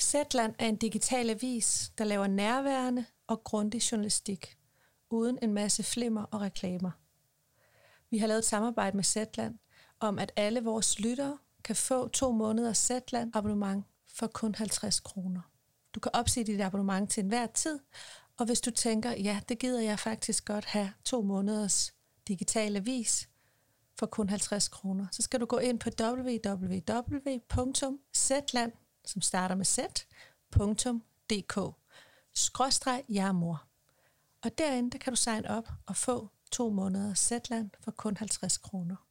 Zetland er en digital avis, der laver nærværende og grundig journalistik, uden en masse flimmer og reklamer. Vi har lavet et samarbejde med Zetland om, at alle vores lyttere kan få to måneder Zetland abonnement for kun 50 kroner. Du kan opsige dit abonnement til enhver tid, og hvis du tænker, ja, det gider jeg faktisk godt have to måneders digital avis for kun 50 kroner, så skal du gå ind på www.zetland.com som starter med z.dk, skråstreg jermor. Og derinde der kan du sign op og få to måneder Zetland for kun 50 kroner.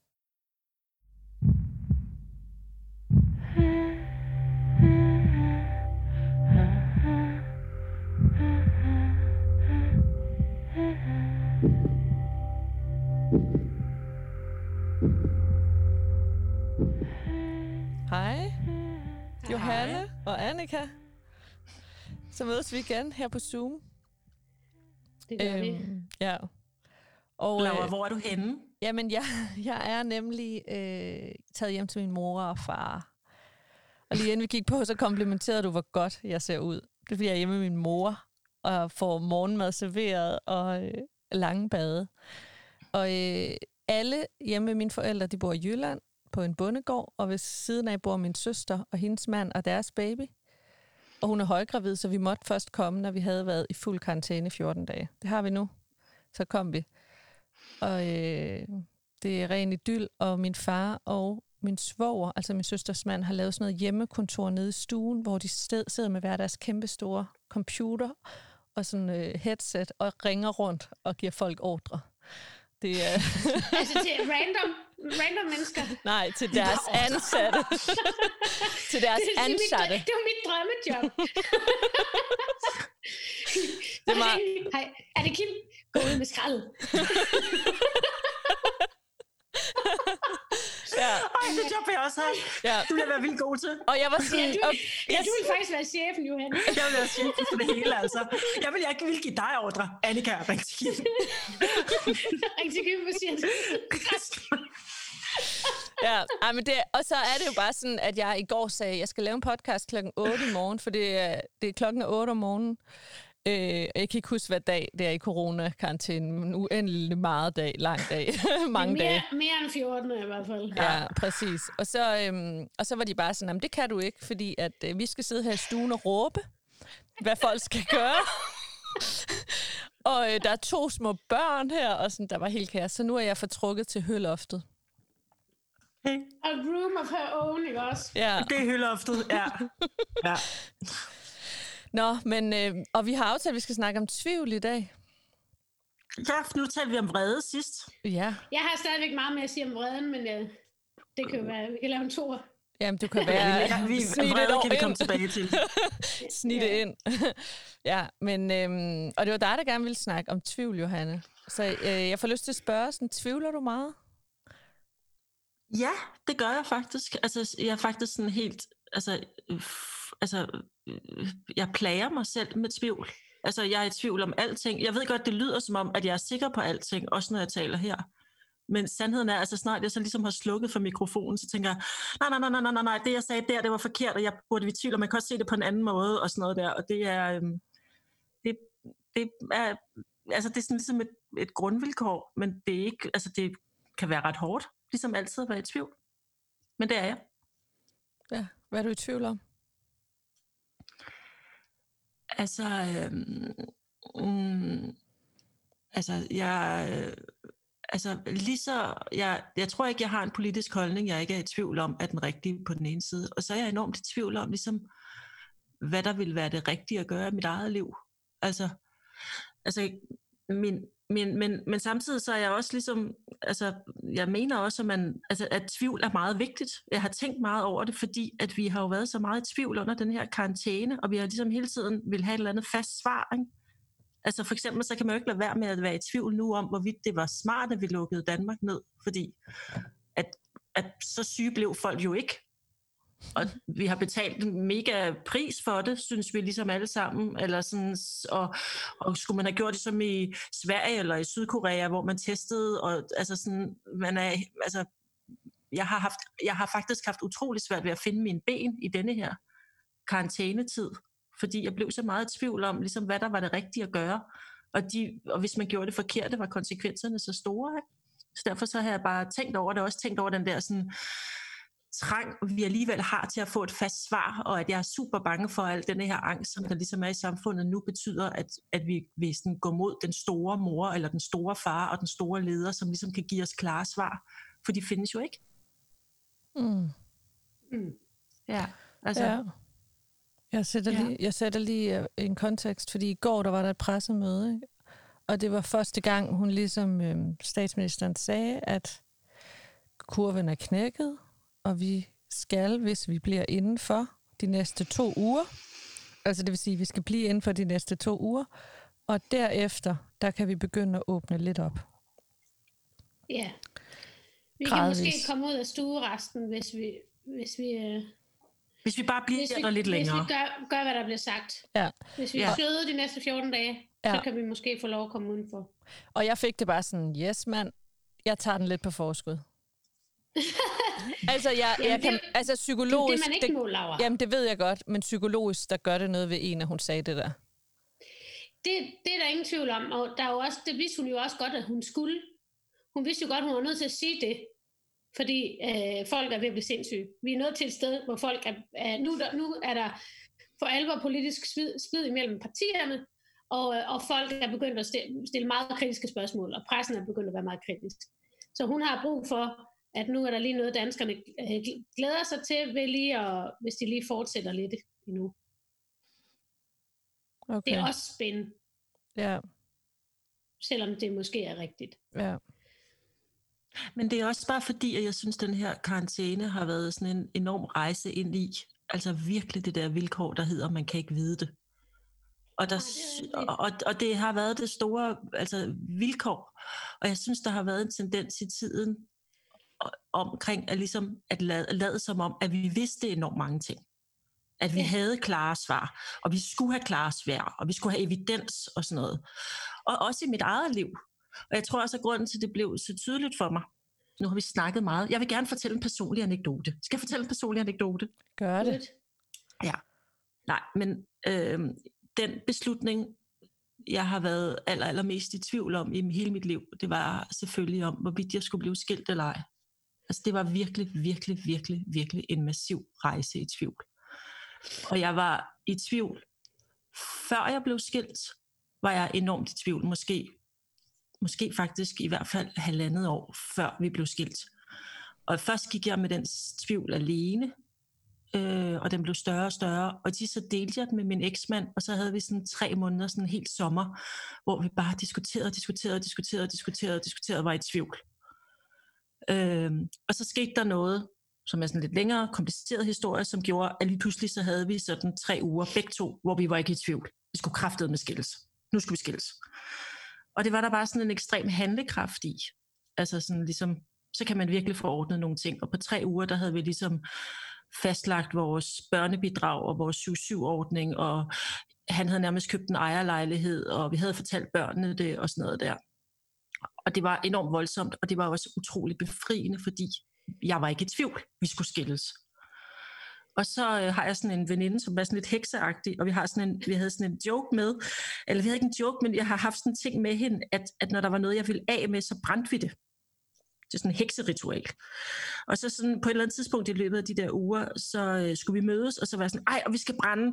Og Annika. Så mødes vi igen her på Zoom. Det gør øhm, vi. Ja. Og, Laura, øh, hvor er du henne? Jamen, jeg, jeg er nemlig øh, taget hjem til min mor og far. Og lige inden vi gik på, så komplimenterede du, hvor godt jeg ser ud. Det er, fordi jeg er hjemme med min mor og får morgenmad serveret og øh, lange bade. Og øh, alle hjemme med mine forældre, de bor i Jylland på en bondegård, og ved siden af bor min søster og hendes mand og deres baby. Og hun er højgravid, så vi måtte først komme, når vi havde været i fuld karantæne 14 dage. Det har vi nu. Så kom vi. Og øh, det er ren idyll, og min far og min svoger, altså min søsters mand, har lavet sådan noget hjemmekontor nede i stuen, hvor de sted, sidder med hver deres kæmpe store computer og sådan øh, headset og ringer rundt og giver folk ordre. Det er... altså til random, random mennesker? Nej, til deres ansatte. til deres det, ansatte. Det, det var mit drømmejob. det var... Hej, er det Kim? Gå ud med skraldet. Ja. Ej, det job vil jeg også have. Ja. Du vil være vildt god til. Og jeg var sådan... Ja, du, ja, du vil faktisk være chefen, Johan. Jeg vil være chefen for det hele, altså. Jeg vil, jeg vil give dig ordre. Annika, ring til Kim. ring til Kim, hvad siger ja, men det, og så er det jo bare sådan, at jeg i går sagde, at jeg skal lave en podcast klokken 8 i morgen, for det er, det er klokken 8 om morgenen. Øh, jeg kan ikke huske, hvad dag det er i corona-karantæne, men uendelig meget dag, lang dag, mange mere, dage. Mere end 14 i hvert fald. Ja, præcis. Og så, øhm, og så var de bare sådan, det kan du ikke, fordi at øh, vi skal sidde her i stuen og råbe, hvad folk skal gøre. og øh, der er to små børn her, og sådan, der var helt kaos. Så nu er jeg fortrukket til høloftet. Okay. A room of her own, ikke også? Ja. Det er høloftet, ja. ja. Nå, men, øh, og vi har aftalt, at vi skal snakke om tvivl i dag. Ja, nu talte vi om vrede sidst. Ja. Jeg har stadigvæk meget mere at sige om vreden, men øh, det kan jo være, vi kan lave en tor. Jamen, du kan være... ja, vi, vrede kan vi komme tilbage til. Snit det ind. ja, men... Øhm, og det var dig, der gerne ville snakke om tvivl, Johanne. Så øh, jeg får lyst til at spørge, sådan, tvivler du meget? Ja, det gør jeg faktisk. Altså, jeg er faktisk sådan helt... Altså, altså, Øh, jeg plager mig selv med tvivl. Altså, jeg er i tvivl om alting. Jeg ved godt, det lyder som om, at jeg er sikker på alting, også når jeg taler her. Men sandheden er, altså snart jeg så ligesom har slukket for mikrofonen, så tænker jeg, nej, nej, nej, nej, nej, nej, det jeg sagde der, det var forkert, og jeg burde i tvivl, og man kan også se det på en anden måde, og sådan noget der, og det er, øhm, det, det er, altså det er sådan ligesom et, et grundvilkår, men det er ikke, altså det kan være ret hårdt, ligesom altid at være i tvivl. Men det er jeg. Ja, hvad er du i tvivl om? Altså, øh, mm, altså, jeg, øh, altså, lige så, jeg, jeg tror ikke, jeg har en politisk holdning, jeg ikke er i tvivl om, er den rigtige på den ene side. Og så er jeg enormt i tvivl om, ligesom, hvad der vil være det rigtige at gøre i mit eget liv. Altså, altså min, men, men, men samtidig så er jeg også ligesom, altså jeg mener også, at, man, altså, at tvivl er meget vigtigt. Jeg har tænkt meget over det, fordi at vi har jo været så meget i tvivl under den her karantæne, og vi har ligesom hele tiden vil have et eller andet fast svar. Ikke? Altså for eksempel, så kan man jo ikke lade være med at være i tvivl nu om, hvorvidt det var smart, at vi lukkede Danmark ned, fordi at, at så syge blev folk jo ikke. Og vi har betalt en mega pris for det, synes vi ligesom alle sammen. Eller sådan, og, og skulle man have gjort det som i Sverige eller i Sydkorea, hvor man testede, og altså sådan, man er, altså, jeg har, haft, jeg har faktisk haft utrolig svært ved at finde mine ben i denne her karantænetid, fordi jeg blev så meget i tvivl om, ligesom, hvad der var det rigtige at gøre. Og, de, og hvis man gjorde det forkerte, var konsekvenserne så store. Ikke? Så derfor så har jeg bare tænkt over det, også tænkt over den der sådan, trang, vi alligevel har til at få et fast svar, og at jeg er super bange for, at al den her angst, som der ligesom er i samfundet nu, betyder, at, at vi vil sådan gå mod den store mor, eller den store far, og den store leder, som ligesom kan give os klare svar, for de findes jo ikke. Mm. Mm. Ja, altså... Ja. Jeg sætter, Ja. lige, jeg sætter lige øh, en kontekst, fordi i går der var der et pressemøde, ikke? og det var første gang, hun ligesom øh, statsministeren sagde, at kurven er knækket, og vi skal, hvis vi bliver inden for de næste to uger, altså det vil sige, at vi skal blive inden for de næste to uger, og derefter, der kan vi begynde at åbne lidt op. Ja. Vi Gradvis. kan måske komme ud af stueresten, hvis vi, hvis vi, øh, Hvis vi bare bliver hvis vi, der lidt hvis længere. vi gør, gør, hvad der bliver sagt. Ja. Hvis vi Ja. ja. søde de næste 14 dage, Ja. så kan vi måske få lov at komme udenfor. Og jeg fik det bare sådan, yes mand, jeg tager den lidt på forskud. altså, jeg, Jamen, jeg kan, det- altså Det er psykologisk... det, man ikke må, Laura. Jamen, det ved jeg godt, men psykologisk, der gør det noget ved en, at hun sagde det der. Det, det er der ingen tvivl om, og der er jo også, det vidste hun jo også godt, at hun skulle. Hun vidste jo godt, at hun var nødt til at sige det, fordi øh, folk er ved at blive sindssyge. Vi er nået til et sted, hvor folk er... er nu, der, nu er der for alvor politisk splid, splid imellem partierne, og, øh, og folk er begyndt at stille, stille meget kritiske spørgsmål, og pressen er begyndt at være meget kritisk. Så hun har brug for, at nu er der lige noget, danskerne øh, glæder sig til, ved lige at, hvis de lige fortsætter lidt endnu. Okay. Det er også spændende, Ja, selvom det måske er rigtigt. ja. Men det er også bare fordi, at jeg synes, at den her karantæne har været sådan en enorm rejse ind i, altså virkelig det der vilkår, der hedder, man kan ikke vide det. Og, der, det er og, og, det har været det store altså, vilkår. Og jeg synes, der har været en tendens i tiden omkring at, ligesom at lade, lade som om, at vi vidste enormt mange ting. At vi Ja. havde klare svar, og vi skulle have klare svar, og vi skulle have evidens og sådan noget. Og også i mit eget liv. Og jeg tror også, at grunden til, at det blev så tydeligt for mig, nu har vi snakket meget. Jeg vil gerne fortælle en personlig anekdote. Skal jeg fortælle en personlig anekdote? Gør det. Godt. Nej, men øh, den beslutning, jeg har været aller, allermest i tvivl om i hele mit liv, det var selvfølgelig om, hvorvidt jeg skulle blive skilt eller ej. Altså det var virkelig, virkelig, virkelig, virkelig en massiv rejse i tvivl. Og jeg var i tvivl. Før jeg blev skilt, var jeg enormt i tvivl. Måske, måske faktisk i hvert fald halvandet år, før vi blev skilt. Og først gik jeg med den tvivl alene, øh, og den blev større og større. Og de så delte jeg den med min eksmand, og så havde vi sådan tre måneder, sådan en helt sommer, hvor vi bare diskuterede, diskuterede, diskuterede, diskuterede, diskuterede, var i tvivl. Øh, og så skete der noget, som er sådan lidt længere, kompliceret historie, som gjorde, at lige pludselig så havde vi sådan tre uger, begge to, hvor vi var ikke i tvivl. Vi skulle kraftet med skilles. Nu skulle vi skilles. Og det var der bare sådan en ekstrem handlekraft i. Altså sådan ligesom, så kan man virkelig få ordnet nogle ting. Og på tre uger, der havde vi ligesom fastlagt vores børnebidrag og vores 7-7-ordning, og han havde nærmest købt en ejerlejlighed, og vi havde fortalt børnene det og sådan noget der. Og det var enormt voldsomt, og det var også utroligt befriende, fordi jeg var ikke i tvivl, vi skulle skilles. Og så øh, har jeg sådan en veninde, som var sådan lidt hekseagtig, og vi, har sådan en, vi havde sådan en joke med, eller vi havde ikke en joke, men jeg har haft sådan en ting med hende, at, at når der var noget, jeg ville af med, så brændte vi det. Det er sådan en hekseritual. Og så sådan, på et eller andet tidspunkt i løbet af de der uger, så øh, skulle vi mødes, og så var jeg sådan, ej, og vi skal brænde.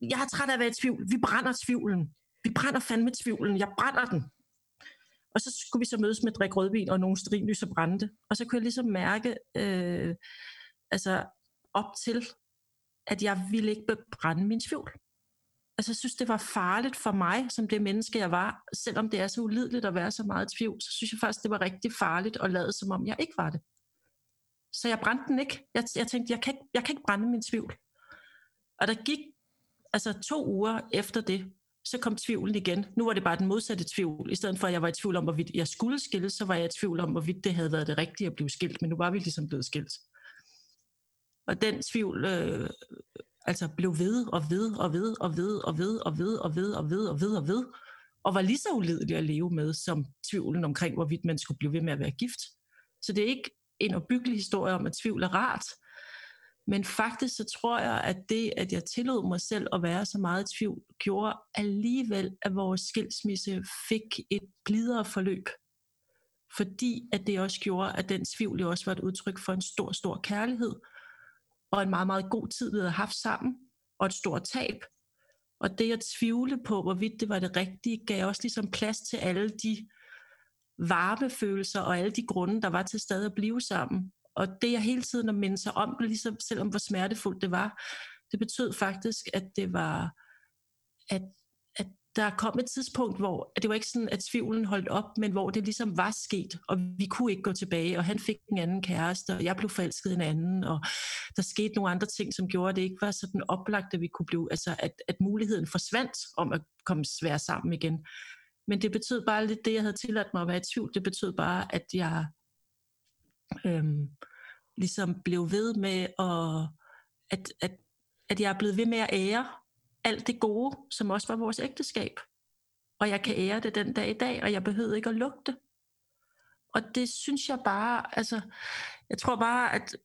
Jeg er træt af at være i tvivl. Vi brænder tvivlen. Vi brænder fandme tvivlen. Jeg brænder den. Og så skulle vi så mødes med at drikke rødvin og nogle strinlys og brændte. Og så kunne jeg ligesom mærke, øh, altså op til, at jeg ville ikke brænde min tvivl. Altså jeg synes, det var farligt for mig, som det menneske, jeg var. Selvom det er så ulideligt at være så meget i tvivl, så synes jeg faktisk, det var rigtig farligt at lade, som om jeg ikke var det. Så jeg brændte den ikke. Jeg, jeg tænkte, jeg kan, ikke, jeg kan ikke brænde min tvivl. Og der gik altså to uger efter det, så kom tvivlen igen. Nu var det bare den modsatte tvivl. I stedet for, at jeg var i tvivl om, hvorvidt jeg skulle skilles, så var jeg i tvivl om, hvorvidt det havde været det rigtige at blive skilt. Men nu var vi ligesom blevet skilt. Og den tvivl øh, altså blev ved og ved og ved og ved og ved og ved og ved og ved og ved og ved. Og var lige så ulidelig at leve med, som tvivlen omkring, hvorvidt man skulle blive ved med at være gift. Så det er ikke en opbyggelig historie om, at tvivl er rart. Men faktisk så tror jeg, at det, at jeg tillod mig selv at være så meget i tvivl, gjorde alligevel, at vores skilsmisse fik et blidere forløb. Fordi at det også gjorde, at den tvivl jo også var et udtryk for en stor, stor kærlighed, og en meget, meget god tid, vi havde haft sammen, og et stort tab. Og det at tvivle på, hvorvidt det var det rigtige, gav også ligesom plads til alle de varme følelser og alle de grunde, der var til stadig at blive sammen. Og det jeg hele tiden at minde sig om, ligesom selvom hvor smertefuldt det var, det betød faktisk, at det var, at, at der kom et tidspunkt, hvor at det var ikke sådan, at tvivlen holdt op, men hvor det ligesom var sket, og vi kunne ikke gå tilbage, og han fik en anden kæreste, og jeg blev forelsket i en anden, og der skete nogle andre ting, som gjorde, at det ikke var sådan oplagt, at vi kunne blive, altså at, at muligheden forsvandt om at komme svær sammen igen. Men det betød bare lidt det, jeg havde tilladt mig at være i tvivl. Det betød bare, at jeg øhm, ligesom blev ved med at, at, at, at jeg er blevet ved med at ære alt det gode, som også var vores ægteskab. Og jeg kan ære det den dag i dag, og jeg behøvede ikke at lugte. Og det synes jeg bare, altså, jeg tror bare, at,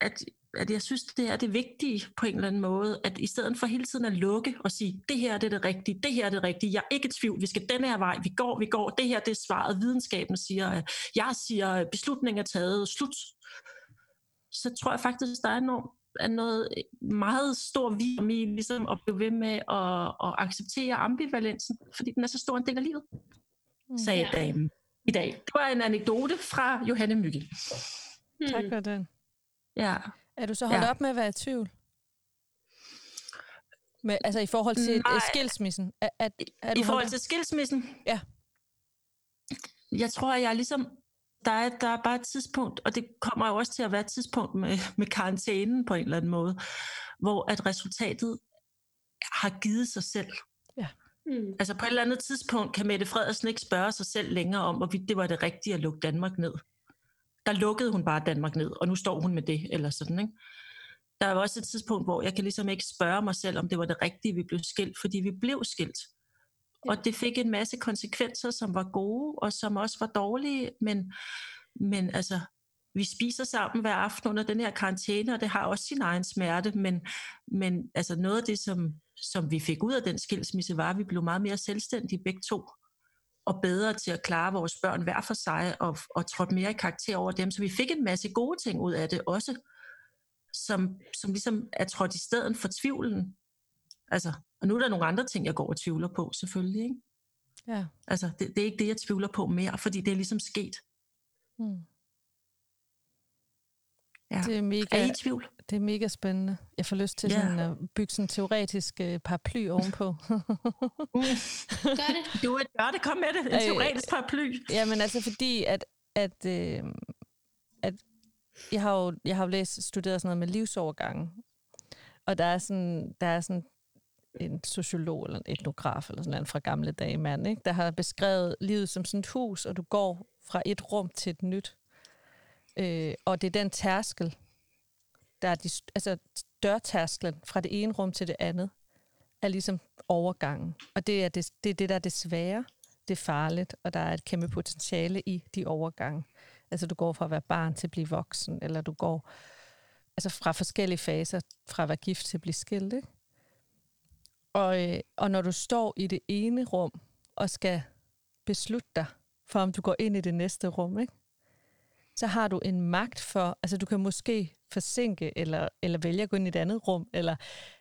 at at jeg synes, det er det vigtige på en eller anden måde, at i stedet for hele tiden at lukke og sige, det her det er det rigtige, det her er det rigtige, jeg er ikke i tvivl, vi skal den her vej, vi går, vi går, det her det er svaret, videnskaben siger, jeg siger, beslutningen er taget, slut. Så tror jeg faktisk, der er noget, er noget meget stor vid i ligesom at blive ved med at, at acceptere ambivalensen, fordi den er så stor en del af livet, mm. sagde ja. damen i dag. Det var en anekdote fra Johanne Mygge. Hmm. Tak for den. Ja. Er du så holdt ja. op med at være i tvivl? Med, altså i forhold til Nej. skilsmissen? Er, er, er du I forhold til skilsmissen? Ja. Jeg tror, jeg er ligesom... Der er, der er bare et tidspunkt, og det kommer jo også til at være et tidspunkt med, med karantænen på en eller anden måde, hvor at resultatet har givet sig selv. Ja. Mm. Altså på et eller andet tidspunkt kan Mette Frederiksen ikke spørge sig selv længere om, hvorvidt det var det rigtige at lukke Danmark ned der lukkede hun bare Danmark ned, og nu står hun med det, eller sådan, ikke? Der var også et tidspunkt, hvor jeg kan ligesom ikke spørge mig selv, om det var det rigtige, vi blev skilt, fordi vi blev skilt. Og det fik en masse konsekvenser, som var gode, og som også var dårlige, men, men altså, vi spiser sammen hver aften under den her karantæne, og det har også sin egen smerte, men, men altså noget af det, som, som vi fik ud af den skilsmisse, var, at vi blev meget mere selvstændige begge to og bedre til at klare vores børn hver for sig, og, og trådte mere i karakter over dem. Så vi fik en masse gode ting ud af det også, som, som ligesom er trådt i stedet for tvivlen. Altså, og nu er der nogle andre ting, jeg går og tvivler på, selvfølgelig. Ikke? Ja. Altså, det, det er ikke det, jeg tvivler på mere, fordi det er ligesom sket. Hmm. Ja. Det er, mega, er I i tvivl? Det er mega spændende. Jeg får lyst til ja. sådan at bygge sådan en teoretisk uh, paraply ovenpå. gør det. Du gør det, kom med det. En teoretisk paraply. Jamen altså fordi, at, at, øh, at jeg har jo jeg har jo læst, studeret sådan noget med livsovergangen. Og der er sådan, der er sådan en sociolog eller en etnograf eller sådan noget fra gamle dage mand, ikke? der har beskrevet livet som sådan et hus, og du går fra et rum til et nyt. Øh, og det er den tærskel, der er de, altså dørtærsklen fra det ene rum til det andet, er ligesom overgangen. Og det er det, det, er det der er det svære, det er farligt, og der er et kæmpe potentiale i de overgange. Altså du går fra at være barn til at blive voksen, eller du går altså fra forskellige faser, fra at være gift til at blive skilt. Ikke? Og, øh, og når du står i det ene rum, og skal beslutte dig for, om du går ind i det næste rum, ikke? Så har du en magt for, altså du kan måske forsinke, eller, eller vælge at gå ind i et andet rum, eller,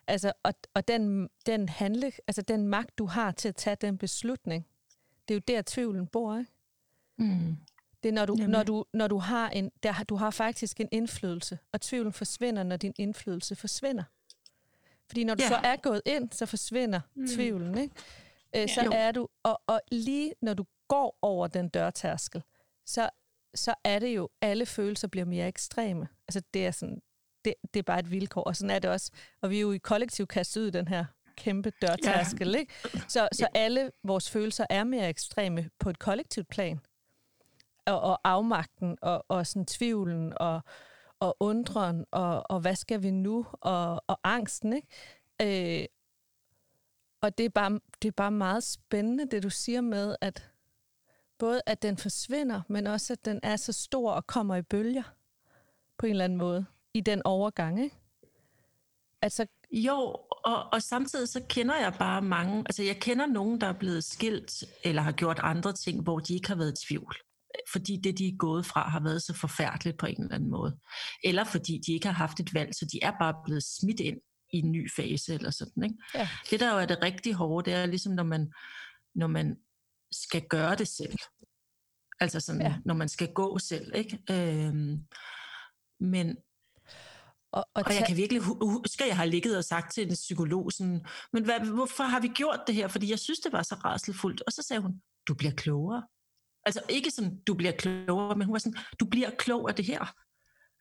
altså, og, og den, den handle, altså den magt, du har til at tage den beslutning, det er jo der, tvivlen bor, ikke? Mm. Det er, når du, når du, når du har en, der, du har faktisk en indflydelse, og tvivlen forsvinder, når din indflydelse forsvinder. Fordi når du ja. så er gået ind, så forsvinder mm. tvivlen, ikke? Øh, så ja, er du, og, og lige når du går over den dørtærskel, så så er det jo, alle følelser bliver mere ekstreme. Altså det er sådan, det, det er bare et vilkår, og sådan er det også. Og vi er jo i kollektiv kastet ud i den her kæmpe dørtærskel, ja. ikke? Så, så alle vores følelser er mere ekstreme på et kollektivt plan. Og, og afmagten, og, og sådan tvivlen, og, og undren, og, og hvad skal vi nu, og, og angsten, ikke? Øh, og det er, bare, det er bare meget spændende, det du siger med, at både at den forsvinder, men også at den er så stor og kommer i bølger på en eller anden måde i den overgang. Ikke? Altså, Jo, og, og samtidig så kender jeg bare mange, altså jeg kender nogen, der er blevet skilt, eller har gjort andre ting, hvor de ikke har været i tvivl. Fordi det, de er gået fra, har været så forfærdeligt på en eller anden måde. Eller fordi de ikke har haft et valg, så de er bare blevet smidt ind i en ny fase eller sådan. Ikke? Ja. Det, der jo er det rigtig hårde, det er ligesom, når man, når man skal gøre det selv. Altså sådan, Ja. når man skal gå selv. Ikke? Øhm, men, og, og, og jeg kan virkelig hu- huske, at jeg har ligget og sagt til en psykolog sådan, men hvad, hvorfor har vi gjort det her? Fordi jeg synes, det var så rædselfuldt. Og så sagde hun, du bliver klogere. Altså ikke sådan, du bliver klogere, men hun var sådan, du bliver klog af det her.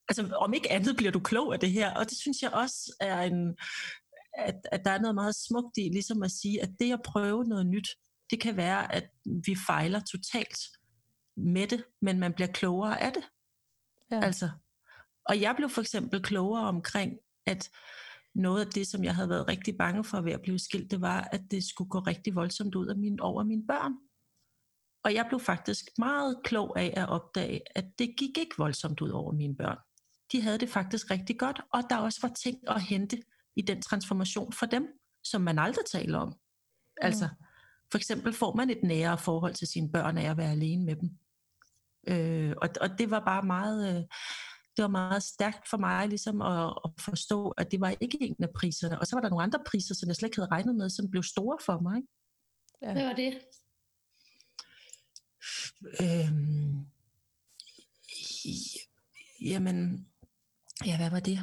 Altså om ikke andet bliver du klog af det her. Og det synes jeg også er en, at, at der er noget meget smukt i, ligesom at sige, at det at prøve noget nyt, det kan være, at vi fejler totalt med det, men man bliver klogere af det. ja. Altså, og jeg blev for eksempel klogere omkring, at noget af det, som jeg havde været rigtig bange for ved at blive skilt, det var, at det skulle gå rigtig voldsomt ud af mine, over mine børn. Og jeg blev faktisk meget klog af at opdage, at det gik ikke voldsomt ud over mine børn. De havde det faktisk rigtig godt, og der også var ting at hente i den transformation for dem, som man aldrig taler om. Altså, for eksempel får man et nære forhold til sine børn af at være alene med dem. Øh, og, og det var bare meget, øh, det var meget stærkt for mig ligesom at, at forstå, at det var ikke en af priserne. Og så var der nogle andre priser, som jeg slet ikke havde regnet med, som blev store for mig. Ikke? Ja. Hvad var det? Øhm, jamen, ja, hvad var det?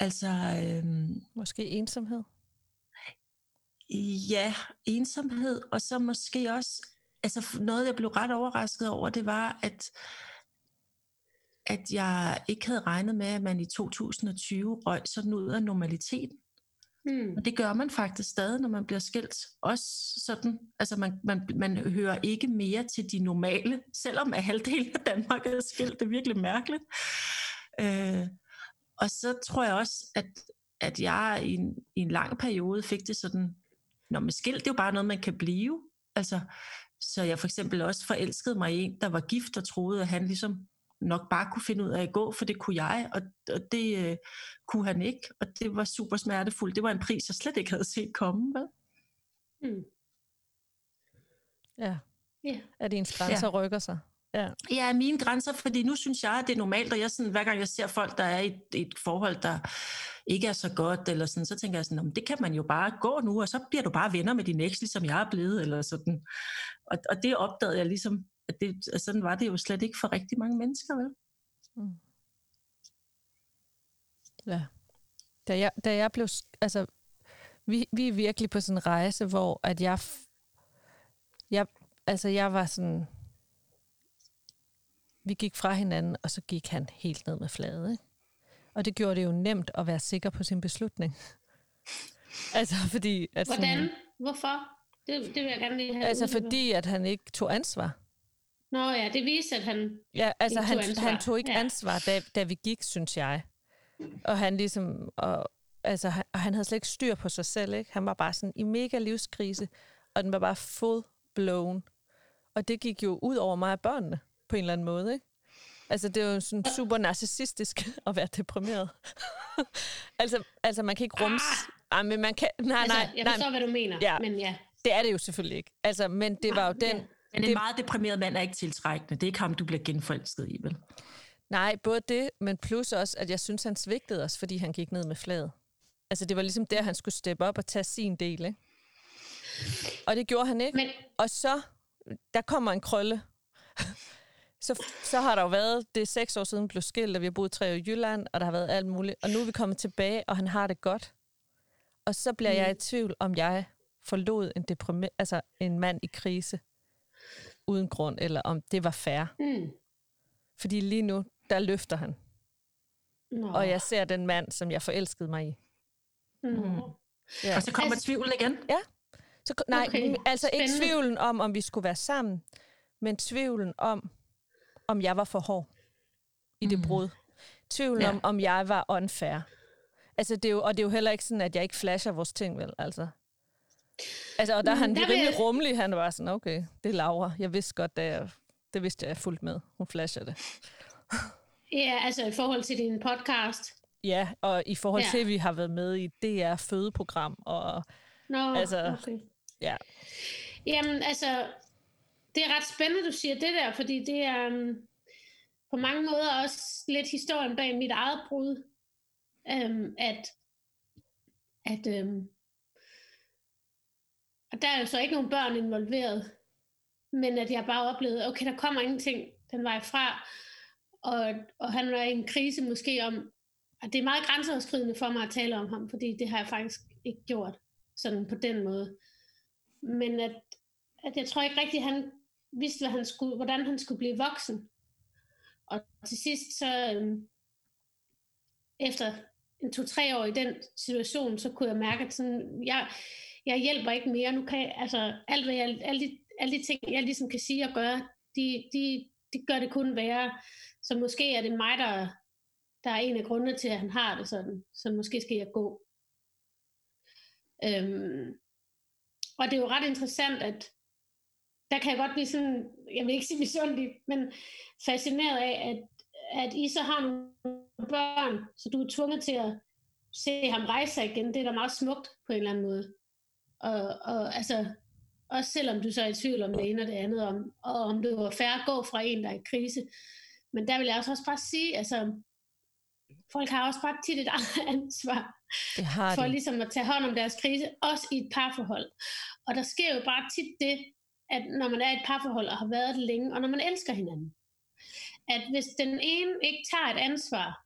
Altså, øhm, Måske ensomhed. Ja, ensomhed, og så måske også, altså noget jeg blev ret overrasket over, det var, at, at jeg ikke havde regnet med, at man i 2020 røg sådan ud af normaliteten. Hmm. Og det gør man faktisk stadig, når man bliver skilt. Også sådan, altså man, man, man hører ikke mere til de normale, selvom at halvdelen af Danmark er skilt. Det er virkelig mærkeligt. Øh, og så tror jeg også, at, at jeg i en, i en lang periode fik det sådan, når man skilt, det er jo bare noget, man kan blive. Altså, så jeg for eksempel også forelskede mig i en, der var gift og troede, at han ligesom nok bare kunne finde ud af at gå, for det kunne jeg, og, og det øh, kunne han ikke, og det var super smertefuldt. Det var en pris, jeg slet ikke havde set komme. Vel? Hmm. Ja. Ja. At ens grænser Ja. rykker sig. Ja. Ja, mine grænser, fordi nu synes jeg, at det er normalt, og jeg sådan, hver gang jeg ser folk, der er i et, et forhold, der ikke er så godt, eller sådan, så tænker jeg sådan, "Nå, men det kan man jo bare gå nu, og så bliver du bare venner med din eks, ligesom jeg er blevet, eller sådan. Og, og det opdagede jeg ligesom, at, det, at sådan var det jo slet ikke for rigtig mange mennesker, vel? Mm. Ja. Da jeg, da jeg blev... Altså, vi, vi er virkelig på sådan en rejse, hvor at jeg... jeg altså, jeg var sådan... Vi gik fra hinanden, og så gik han helt ned med fladet. Ikke? Og det gjorde det jo nemt at være sikker på sin beslutning. altså, fordi... At sådan- Hvordan? Hvorfor? Det, det vil jeg gerne lige have Altså, fordi at han ikke tog ansvar. Nå ja, det viser, at han... Ja, altså Ikke han, tog ansvar. han tog ikke Ja. ansvar, da, da vi gik, synes jeg. Og han ligesom, og, altså han, og han havde slet ikke styr på sig selv, ikke? Han var bare sådan i mega livskrise, og den var bare full blown. Og det gik jo ud over mig og børnene, på en eller anden måde, ikke? Altså, det er jo sådan super narcissistisk at være deprimeret. altså, altså, man kan ikke rums... Ah, men man kan... Nej, Altså, nej, jeg nej, forstår, hvad du mener, Ja. men ja. Det er det jo selvfølgelig ikke. Altså, men det var jo den... Ja. Men en Det- meget deprimeret mand er ikke tiltrækkende. Det er ikke ham, du bliver genforelsket i, vel? Nej, både det, men plus også, at jeg synes, han svigtede os, fordi han gik ned med flaget. Altså, det var ligesom der, han skulle steppe op og tage sin del, ikke? Og det gjorde han ikke. Men Og så, der kommer en krølle. så, så har der jo været, det er seks år siden, blev skilt, og vi har boet tre år i Jylland, og der har været alt muligt. Og nu er vi kommet tilbage, og han har det godt. Og så bliver mm. jeg i tvivl, om jeg forlod en, deprime- altså en mand i krise uden grund, eller om det var fair. mm. Fordi lige nu, der løfter han. Nå. Og jeg ser den mand, som jeg forelskede mig i. Nå. Ja. Og så kommer Altså- tvivlen igen. Så, nej, Okay, okay. altså ikke spændende. tvivlen om, om vi skulle være sammen, men tvivlen om, om jeg var for hård i det Mm. brud. Tvivlen Ja. om, om jeg var unfair. Altså, det er jo, og det er jo heller ikke sådan, at jeg ikke flasher vores ting, vel? Altså, altså og der er Mm, han der vil rimelig jeg- rummelig. Han var sådan, okay, det er Laura. Jeg vidste godt, da jeg, det vidste jeg, jeg fulgte med. Hun flasher det. Ja, altså i forhold til din podcast. Ja, og i forhold til, ja. at vi har været med i DR fødeprogram, og Nå, altså, okay. ja. Jamen, altså, det er ret spændende, du siger det der, fordi det er um, på mange måder også lidt historien bag mit eget brud, um, at, at um, og der er jo så ikke nogen børn involveret, men at jeg bare oplevede, okay, der kommer ingenting den vej fra, og, og han var i en krise måske om, at det er meget grænseoverskridende for mig at tale om ham, fordi det har jeg faktisk ikke gjort sådan på den måde. Men at, at jeg tror ikke rigtig, han vidste, hvad han skulle, hvordan han skulle blive voksen. Og til sidst, så øhm, efter en to-tre år i den situation, så kunne jeg mærke, at sådan, jeg, jeg hjælper ikke mere. Nu kan jeg, altså, alt, hvad jeg, alle, de, alle de ting, jeg ligesom kan sige og gøre, de, de, de gør det kun værre. Så måske er det mig, der, der er en af grundene til, at han har det sådan. Så måske skal jeg gå. Øhm, og det er jo ret interessant, at der kan jeg godt blive sådan, jeg vil ikke sige misundelig, men fascineret af, at, at I så har nogle børn, så du er tvunget til at se ham rejse sig igen. Det er da meget smukt på en eller anden måde. Og, og altså, også selvom du så er i tvivl om det ene og det andet, om, og om det var færre at gå fra en, der er i krise. Men der vil jeg også bare sige, altså, folk har også bare tit et ansvar det har for de. ligesom at tage hånd om deres krise, også i et parforhold. Og der sker jo bare tit det, at når man er i et parforhold og har været det længe, og når man elsker hinanden, at hvis den ene ikke tager et ansvar,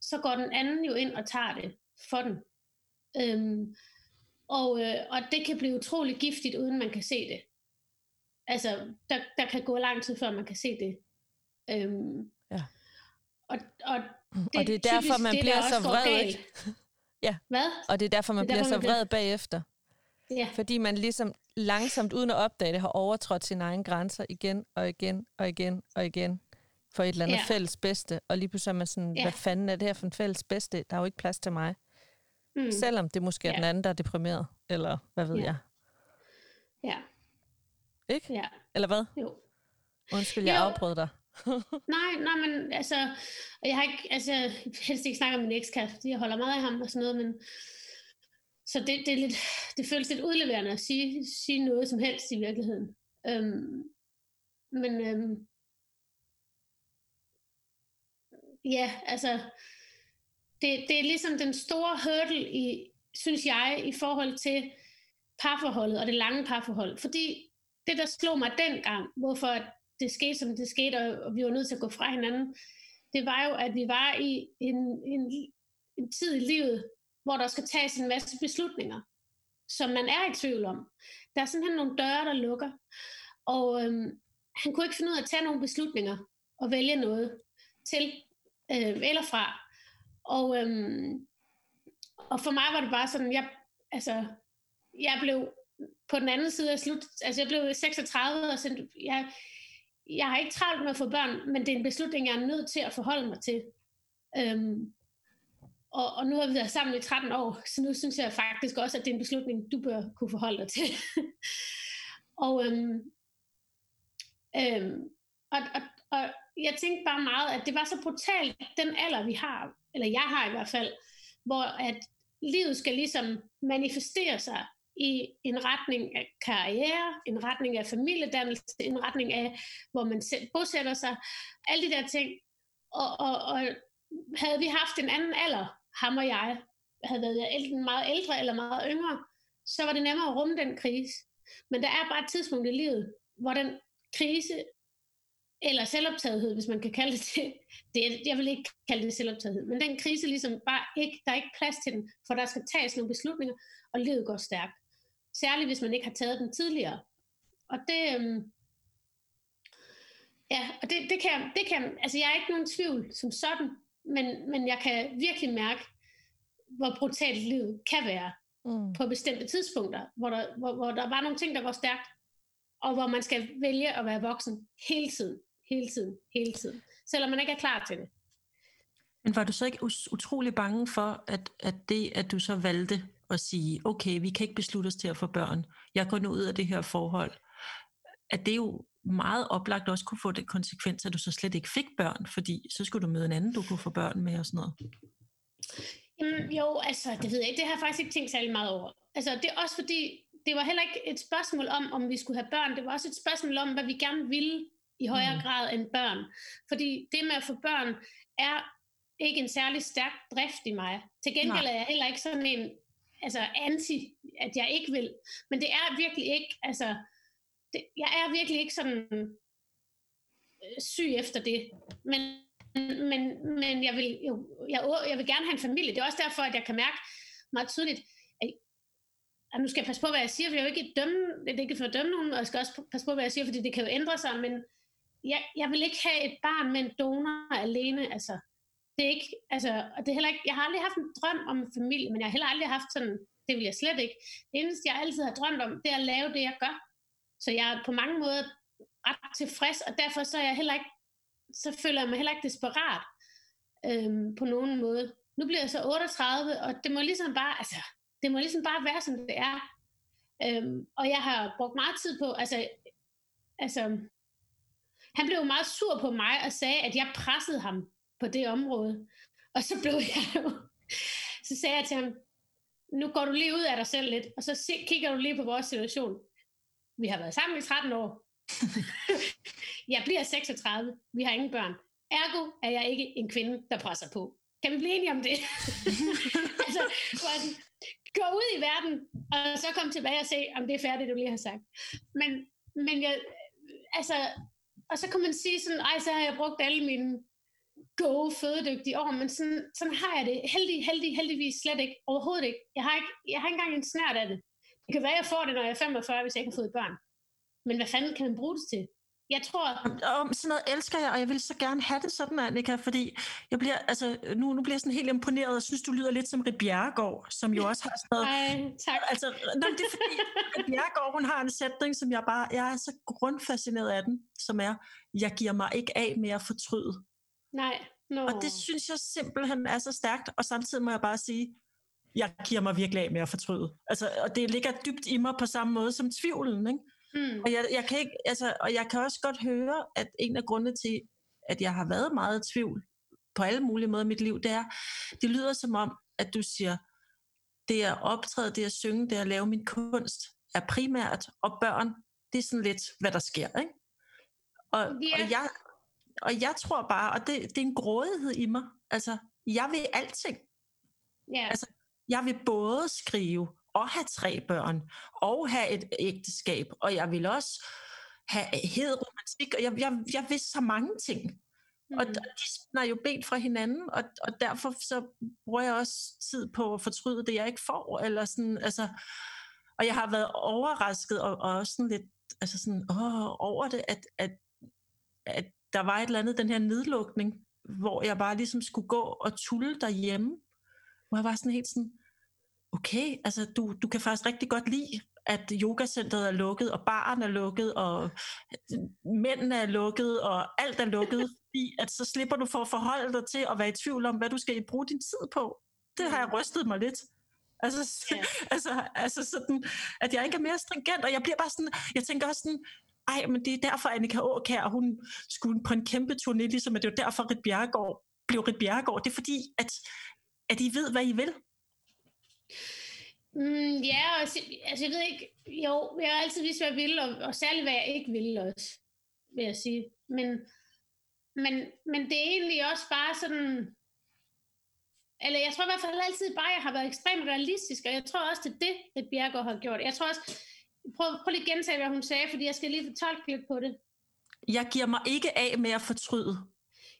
så går den anden jo ind og tager det for den. Øhm, og, øh, og det kan blive utrolig giftigt, uden man kan se det. Altså, der, der kan gå lang tid, før man kan se det. Øhm, Ja. og, og, det, og det er derfor, typisk man det, bliver så vred. Ja. Hvad? Og det er derfor, man Det er bliver derfor, så man bliver- vred bagefter. Ja. Fordi man ligesom langsomt, uden at opdage det, har overtrådt sine egne grænser igen og igen og igen og igen for et eller andet Ja. fælles bedste. Og lige pludselig er man sådan, Ja. hvad fanden er det her for en fælles bedste? Der er jo ikke plads til mig. Mm. Selvom det måske er Ja. den anden, der er deprimeret. Eller hvad ved Ja. jeg. Ja, Ikke? ja, Eller hvad? jo. Undskyld, jeg afbrød dig. Nej, nej, men altså, jeg har ikke, altså, helst ikke snakke om min ekskæreste, fordi jeg holder meget af ham og sådan noget, men så det, det, er lidt, det føles lidt udleverende at sige, sige noget som helst i virkeligheden. Øhm, men øhm, ja, altså, det, det er ligesom den store hurdle i, synes jeg, i forhold til parforholdet og det lange parforhold. Fordi det, der slog mig dengang, hvorfor at det skete, som det skete, og, og vi var nødt til at gå fra hinanden, det var jo, at vi var i en, en, en tid i livet, hvor der skal tages en masse beslutninger, som man er i tvivl om. Der er simpelthen nogle døre, der lukker. Og øhm, han kunne ikke finde ud af at tage nogle beslutninger og vælge noget til øh, eller fra. Og, øhm, og for mig var det bare sådan, jeg, altså, jeg blev på den anden side af slut, altså jeg blev 36, og så jeg, jeg har ikke travlt med at få børn, men det er en beslutning, jeg er nødt til at forholde mig til. Øhm, og, og nu har vi været sammen i 13 år, så nu synes jeg faktisk også, at det er en beslutning, du bør kunne forholde dig til. og, øhm, øhm, og, og, og jeg tænkte bare meget, at det var så brutalt, den alder vi har, eller jeg har i hvert fald, hvor at livet skal ligesom manifestere sig i en retning af karriere, en retning af familiedannelse, en retning af, hvor man selv bosætter sig, alle de der ting. Og, og, og havde vi haft en anden alder, ham og jeg, havde været enten meget ældre eller meget yngre, så var det nemmere at rumme den krise. Men der er bare et tidspunkt i livet, hvor den krise, eller selvoptagethed, hvis man kan kalde det det, det jeg vil ikke kalde det selvoptagethed, men den krise ligesom bare ikke, der er ikke plads til den, for der skal tages nogle beslutninger, og livet går stærkt. Særligt hvis man ikke har taget den tidligere. Og det, øhm, ja, og det, det, kan, det kan, altså jeg er ikke nogen tvivl som sådan, men, men jeg kan virkelig mærke, hvor brutalt livet kan være Mm. på bestemte tidspunkter, hvor der, hvor, hvor der var nogle ting, der går stærkt, og hvor man skal vælge at være voksen hele tiden, hele tiden, hele tiden, selvom man ikke er klar til det. Men var du så ikke utrolig bange for, at, at det, at du så valgte at sige, okay, vi kan ikke beslutte os til at få børn, jeg går nu ud af det her forhold, at det jo meget oplagt også kunne få den konsekvens, at du så slet ikke fik børn, fordi så skulle du møde en anden, du kunne få børn med og sådan noget. Jamen, jo, altså, det ved jeg ikke. Det har jeg faktisk ikke tænkt særlig meget over. Altså, det er også fordi, det var heller ikke et spørgsmål om, om vi skulle have børn. Det var også et spørgsmål om, hvad vi gerne ville i højere mm. grad end børn. Fordi det med at få børn er ikke en særlig stærk drift i mig. Til gengæld Nej. er jeg heller ikke sådan en altså anti, at jeg ikke vil. Men det er virkelig ikke, altså, det, jeg er virkelig ikke sådan øh, syg efter det. Men, men, men jeg, vil, jo, jeg, jeg vil gerne have en familie. Det er også derfor, at jeg kan mærke meget tydeligt, at, at nu skal jeg passe på, hvad jeg siger, for jeg vil ikke dømme, det er ikke for at dømme nogen, og jeg skal også passe på, hvad jeg siger, fordi det kan jo ændre sig, men jeg, jeg vil ikke have et barn med en donor alene, altså det er ikke, altså, og det er heller ikke, jeg har aldrig haft en drøm om en familie, men jeg har heller aldrig haft sådan, det vil jeg slet ikke. Det eneste, jeg altid har drømt om, det er at lave det, jeg gør. Så jeg er på mange måder ret tilfreds, og derfor så er jeg heller ikke, så føler jeg mig heller ikke desperat øhm, på nogen måde. Nu bliver jeg så 38, og det må ligesom bare, altså, det må ligesom bare være, som det er. Øhm, og jeg har brugt meget tid på, altså, altså, han blev meget sur på mig og sagde, at jeg pressede ham på det område. Og så blev jeg jo, så sagde jeg til ham, nu går du lige ud af dig selv lidt, og så se, kigger du lige på vores situation. Vi har været sammen i 13 år. jeg bliver 36. Vi har ingen børn. Ergo er jeg ikke en kvinde, der presser på. Kan vi blive enige om det? altså, gå ud i verden, og så kom tilbage og se, om det er færdigt, du lige har sagt. Men, men jeg, altså, og så kan man sige sådan, ej, så har jeg brugt alle mine gode, fødedygtige år, men sådan, sådan har jeg det heldig, heldig, heldigvis slet ikke, overhovedet ikke. Jeg har ikke, jeg har ikke engang en snært af det. Det kan være, jeg får det, når jeg er 45, hvis jeg ikke har fået børn. Men hvad fanden kan man bruge det til? Jeg tror... Og sådan noget elsker jeg, og jeg vil så gerne have det sådan, Annika, fordi jeg bliver, altså, nu, nu bliver jeg sådan helt imponeret, og synes, du lyder lidt som Rit Bjerregaard, som jo også har sådan noget... Ej, tak. Altså, nej, det er fordi, Rit Bjerregaard, hun har en sætning, som jeg bare, jeg er så grundfascineret af den, som er, jeg giver mig ikke af med at fortryde. Nej. No. Og det synes jeg simpelthen er så stærkt, og samtidig må jeg bare sige, jeg giver mig virkelig af med at fortryde. Altså, og det ligger dybt i mig på samme måde som tvivlen. Ikke? Mm. Og, jeg, jeg kan ikke, altså, og jeg kan også godt høre, at en af grundene til, at jeg har været meget i tvivl på alle mulige måder i mit liv, det er, det lyder som om, at du siger, det at optræde, det at synge, det at lave min kunst, er primært, og børn, det er sådan lidt, hvad der sker. Ikke? Og, yeah. og jeg, og jeg tror bare, og det, det er en grådighed i mig. Altså, jeg vil alting. Yeah. Altså, jeg vil både skrive og have tre børn, og have et ægteskab, og jeg vil også have hed romantik, og jeg, jeg, jeg vil så mange ting. Mm. Og de spænder jo ben fra hinanden, og, og derfor så bruger jeg også tid på at fortryde det, jeg ikke får. Eller sådan, altså, og jeg har været overrasket og, og også sådan lidt altså sådan, åh, over det, at, at, at der var et eller andet, den her nedlukning, hvor jeg bare ligesom skulle gå og tulle derhjemme. Hvor jeg var sådan helt sådan, okay, altså du, du kan faktisk rigtig godt lide, at yogacentret er lukket, og baren er lukket, og mændene er lukket, og alt er lukket, fordi at så slipper du for at forholde dig til at være i tvivl om, hvad du skal bruge din tid på. Det har jeg rystet mig lidt. Altså, ja. altså, altså sådan, at jeg ikke er mere stringent, og jeg bliver bare sådan, jeg tænker også sådan, ej, men det er derfor, Annika Åkær, hun skulle på en kæmpe turné, ligesom at det var derfor, Rit Bjerregaard blev Rit Bjerregaard. Det er fordi, at, at I ved, hvad I vil. Mm, ja, og, altså jeg ved ikke, jo, jeg har altid vidst, hvad jeg vil, og, og særligt, hvad jeg ikke vil også, vil jeg sige. Men, men, men det er egentlig også bare sådan, eller jeg tror i hvert fald altid bare, at jeg har været ekstremt realistisk, og jeg tror også, det er det, at Bjergård har gjort. Jeg tror også, Prøv, prøv lige at gentage, hvad hun sagde, fordi jeg skal lige fortolke lidt på det. Jeg giver mig ikke af med at fortryde.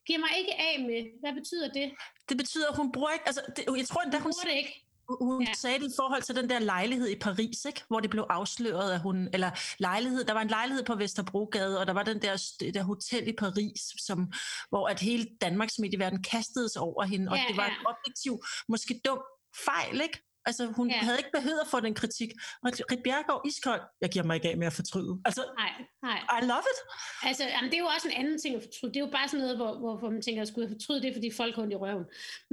Giver mig ikke af med. Hvad betyder det? Det betyder, at hun bruger ikke... Altså, det, jeg tror endda, hun, hun det ikke. Hun ja. sagde det i forhold til den der lejlighed i Paris, ikke? hvor det blev afsløret, at hun, eller lejlighed, der var en lejlighed på Vesterbrogade, og der var den der, det der hotel i Paris, som, hvor at hele Danmarks medieverden kastedes over hende, og ja, det var ja. en objektiv, måske dum fejl, ikke? Altså, hun ja. havde ikke behøvet at få den kritik. Og Rit Bjergård, iskold, jeg giver mig ikke af med at fortryde. Altså, nej, nej. I love it. Altså, jamen, det er jo også en anden ting at fortryde. Det er jo bare sådan noget, hvor, hvor, hvor man tænker, at skulle fortryde det, fordi folk har i røven.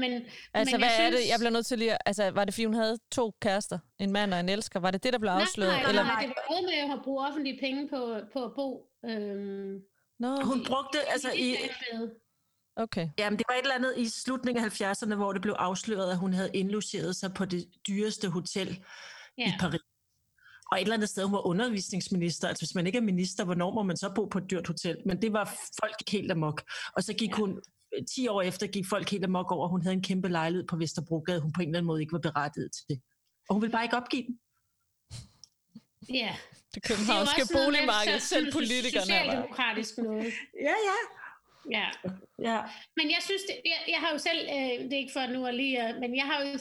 Men, altså, men hvad synes... er det? Jeg bliver nødt til lige Altså, var det fordi, hun havde to kærester? En mand og en elsker? Var det det, der blev afsløret? Nej, nej, eller? nej, det var noget med at bruge offentlige penge på, på at bo. Øhm, no. Hun brugte, altså i... Okay. Jamen, det var et eller andet i slutningen af 70'erne, hvor det blev afsløret, at hun havde indlogeret sig på det dyreste hotel ja. i Paris. Og et eller andet sted, hun var undervisningsminister. Altså hvis man ikke er minister, hvornår må man så bo på et dyrt hotel? Men det var folk helt amok. Og så gik ja. hun, 10 år efter gik folk helt amok over, at hun havde en kæmpe lejlighed på Vesterbrogade, hun på en eller anden måde ikke var berettiget til det. Og hun ville bare ikke opgive den. Ja. Det københavnske boligmarked, selv politikerne. Socialdemokratisk noget. Ja, ja. Ja. ja. Men jeg synes, det, jeg, jeg har jo selv, øh, det er ikke for nu at lige, men jeg har jo,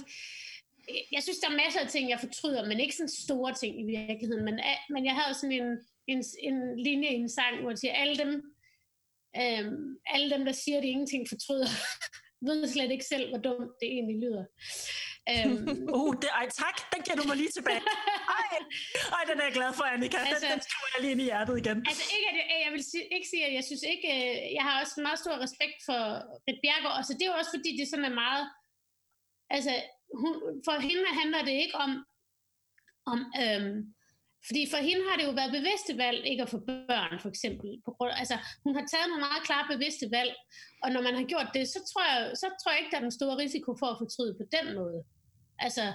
jeg synes, der er masser af ting, jeg fortryder, men ikke sådan store ting i virkeligheden. Men, men jeg havde sådan en, en, en linje i en sang, hvor jeg siger, alle dem, øhm, alle dem, der siger, at de ingenting fortryder, ved slet ikke selv, hvor dumt det egentlig lyder. Øhm. uh, det, ej, tak, den giver du mig lige tilbage. Ej, ej den er jeg glad for, Annika. Altså, den, den skriver jeg lige ind i hjertet igen. Altså ikke, at jeg, jeg vil sige, ikke sige, at jeg synes ikke, øh, jeg har også meget stor respekt for Rit Bjergård, så det er jo også fordi, det sådan er meget, altså hun, for hende handler det ikke om, om øhm, fordi for hende har det jo været bevidste valg ikke at få børn, for eksempel. På grund, altså, hun har taget nogle meget klare bevidste valg, og når man har gjort det, så tror jeg, så tror jeg ikke, der er den store risiko for at fortryde på den måde. Altså,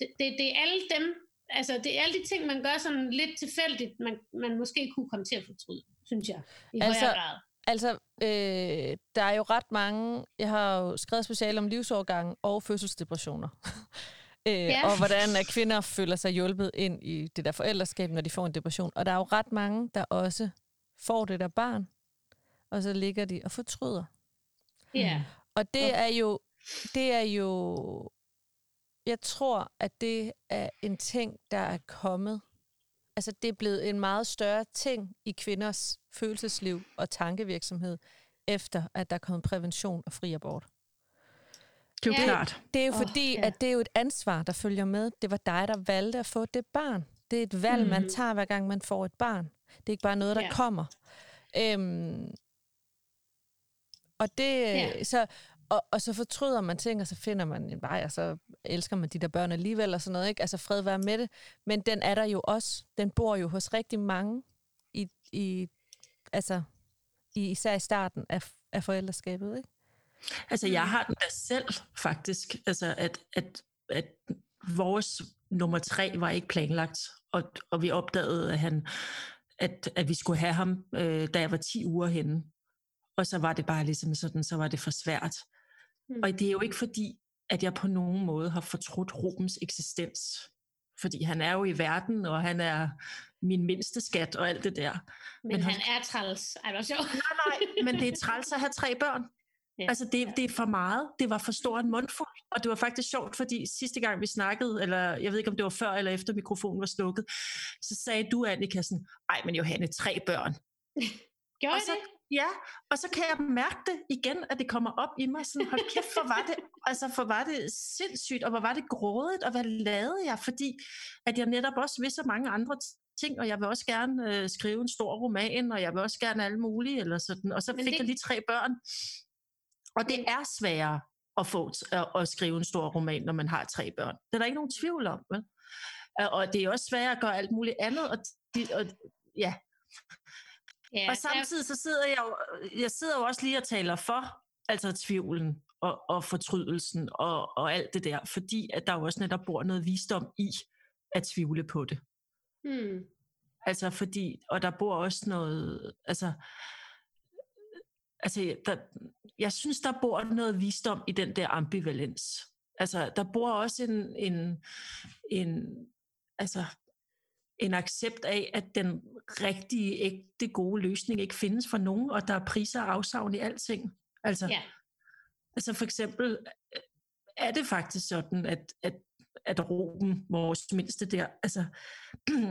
det, det, det er alle dem, altså, det er alle de ting, man gør sådan lidt tilfældigt, man, man måske kunne komme til at fortryde, synes jeg, i altså, højere grad. Altså, øh, der er jo ret mange, jeg har jo skrevet speciale om livsovergang og fødselsdepressioner. øh, ja. Og hvordan at kvinder føler sig hjulpet ind i det der forældreskab, når de får en depression. Og der er jo ret mange, der også får det der barn, og så ligger de og fortryder. Ja. Og det er jo, det er jo jeg tror, at det er en ting, der er kommet. Altså, det er blevet en meget større ting i kvinders følelsesliv og tankevirksomhed, efter at der er kommet prævention og fri abort. Det er jo ja. klart. Det er jo fordi, oh, ja. at det er jo et ansvar, der følger med. Det var dig, der valgte at få det barn. Det er et valg, mm. man tager, hver gang man får et barn. Det er ikke bare noget, der ja. kommer. Øhm, og det, ja. så, og, og så fortryder man ting, og så finder man en vej, og så elsker man de der børn alligevel, og sådan noget, ikke? Altså fred være med det. Men den er der jo også. Den bor jo hos rigtig mange, i, i, altså, i, især i starten af, af forældreskabet, ikke? Altså, jeg har den da selv, faktisk. Altså, at, at, at vores nummer tre var ikke planlagt, og, og vi opdagede, at, han, at, at vi skulle have ham, øh, da jeg var 10 uger henne. Og så var det bare ligesom sådan, så var det for svært. Mm. Og det er jo ikke fordi, at jeg på nogen måde har fortrudt Rubens eksistens. Fordi han er jo i verden, og han er min mindste skat og alt det der. Men, men han, han er træls. Er det Nej, nej, men det er træls at have tre børn. Ja. Altså det, det er for meget. Det var for stor en mundfuld. Og det var faktisk sjovt, fordi sidste gang vi snakkede, eller jeg ved ikke om det var før eller efter mikrofonen var slukket, så sagde du, Annika, sådan, ej, men Johanne, tre børn. Gjorde og så, det? Ja, og så kan jeg mærke det igen, at det kommer op i mig. Sådan, hold kæft, hvor var det, altså, for var det sindssygt, og hvor var det grådigt, og hvad lavede jeg? Fordi at jeg netop også vil så mange andre ting, og jeg vil også gerne øh, skrive en stor roman, og jeg vil også gerne alle mulige, eller sådan. Og så fik det... jeg lige tre børn. Og det er sværere at få at, at skrive en stor roman, når man har tre børn. Det er der ikke nogen tvivl om, vel? Og det er også sværere at gøre alt muligt andet, og, de, og ja, Ja, og samtidig så sidder jeg jo, jeg sidder jo også lige og taler for altså tvivlen og, og fortrydelsen og, og alt det der, fordi at der jo også netop bor noget visdom i at tvivle på det. Hmm. Altså fordi, og der bor også noget, altså, altså der, jeg synes, der bor noget visdom i den der ambivalens. Altså, der bor også en, en, en altså, en accept af, at den rigtige, ægte, gode løsning ikke findes for nogen, og der er priser og afsavn i alting. Altså, ja. altså for eksempel er det faktisk sådan, at, at, at Ruben, vores mindste der, altså,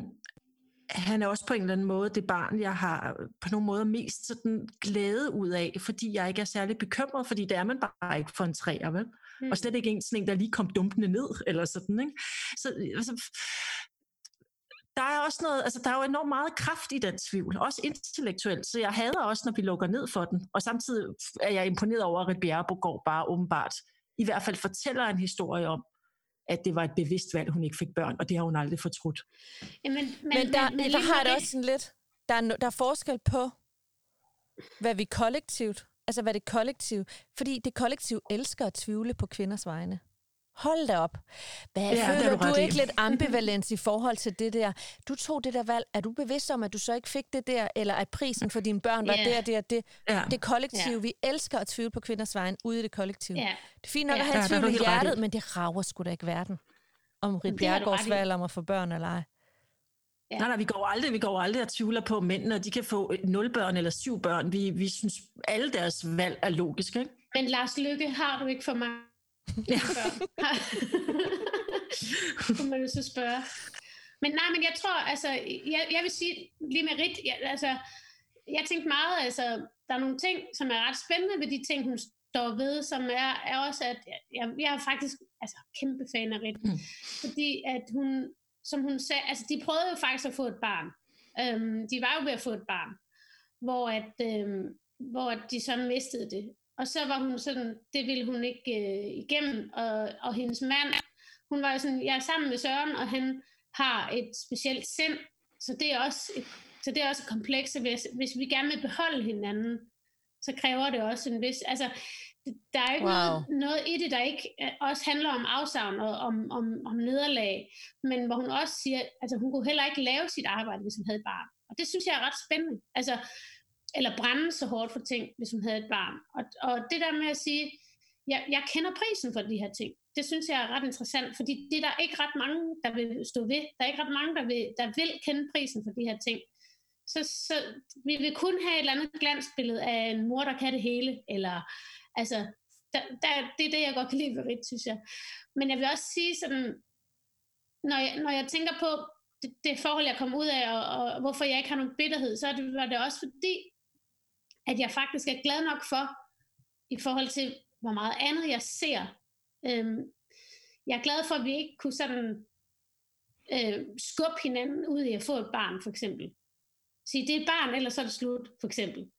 han er også på en eller anden måde det barn, jeg har på nogle måder mest sådan glæde ud af, fordi jeg ikke er særlig bekymret, fordi det er man bare ikke for en træer, vel? Mm. Og slet ikke en sådan en, der lige kom dumpende ned, eller sådan, ikke? Så altså, der er også noget, altså der er jo enormt meget kraft i den tvivl, også intellektuelt, så jeg hader også, når vi lukker ned for den, og samtidig er jeg imponeret over, at Bjerrebogård bare åbenbart i hvert fald fortæller en historie om, at det var et bevidst valg, hun ikke fik børn, og det har hun aldrig fortrudt. Jamen, men, men der, men, men der har det også sådan lidt, der er, der er forskel på, hvad vi kollektivt Altså, hvad det kollektiv... Fordi det kollektiv elsker at tvivle på kvinders vegne. Hold da op. Hvad, ja, føler du, du ikke lidt ambivalens i forhold til det der? Du tog det der valg. Er du bevidst om, at du så ikke fik det der? Eller at prisen for dine børn var yeah. det og det og det? Ja. Det kollektiv. Yeah. Vi elsker at tvivle på kvinders vejen ude i det kollektiv. Yeah. Det er fint nok yeah. at have ja, tvivl i hjertet, men det rager sgu da ikke verden. Om Rit Bjergårds valg om at få børn eller ej. Ja. Nej, nej, vi går aldrig, vi går aldrig og tvivler på mændene, og de kan få nul børn eller syv børn. Vi, vi synes, alle deres valg er logiske. Ikke? Men Lars Lykke, har du ikke for mig Ja. kunne man jo så spørge. Men nej, men jeg tror, altså, jeg, jeg vil sige lige med Rit, jeg, altså, jeg tænkte meget, altså, der er nogle ting, som er ret spændende ved de ting, hun står ved, som er, er også, at jeg, jeg er faktisk altså, kæmpe fan af Rit, mm. fordi at hun, som hun sagde, altså de prøvede jo faktisk at få et barn. Um, de var jo ved at få et barn, hvor at, um, hvor de så mistede det. Og så var hun sådan, det ville hun ikke øh, igennem, og, og hendes mand, hun var jo sådan, jeg er sammen med Søren, og han har et specielt sind, så det er også et, så det er også komplekst, hvis, hvis vi gerne vil beholde hinanden, så kræver det også en vis, altså, der er ikke wow. noget, noget i det, der ikke øh, også handler om afsavn og om, om, om nederlag, men hvor hun også siger, altså hun kunne heller ikke lave sit arbejde, hvis hun havde et barn. Og det synes jeg er ret spændende. Altså, eller brænde så hårdt for ting, hvis hun havde et barn. Og, og det der med at sige, jeg, jeg kender prisen for de her ting, det synes jeg er ret interessant, fordi det er der ikke ret mange, der vil stå ved. Der er ikke ret mange, der vil, der vil kende prisen for de her ting. Så, så vi vil kun have et eller andet glansbillede af en mor, der kan det hele, eller altså, der, der, det er det, jeg godt kan lide ved Rit, synes jeg. Men jeg vil også sige sådan, når jeg, når jeg tænker på det, det forhold, jeg kom ud af, og, og hvorfor jeg ikke har nogen bitterhed, så det, var det også fordi, at jeg faktisk er glad nok for, i forhold til, hvor meget andet jeg ser. Øhm, jeg er glad for, at vi ikke kunne sådan øh, skubbe hinanden ud i at få et barn, for eksempel. Sige, det er et barn, ellers så er det slut, for eksempel.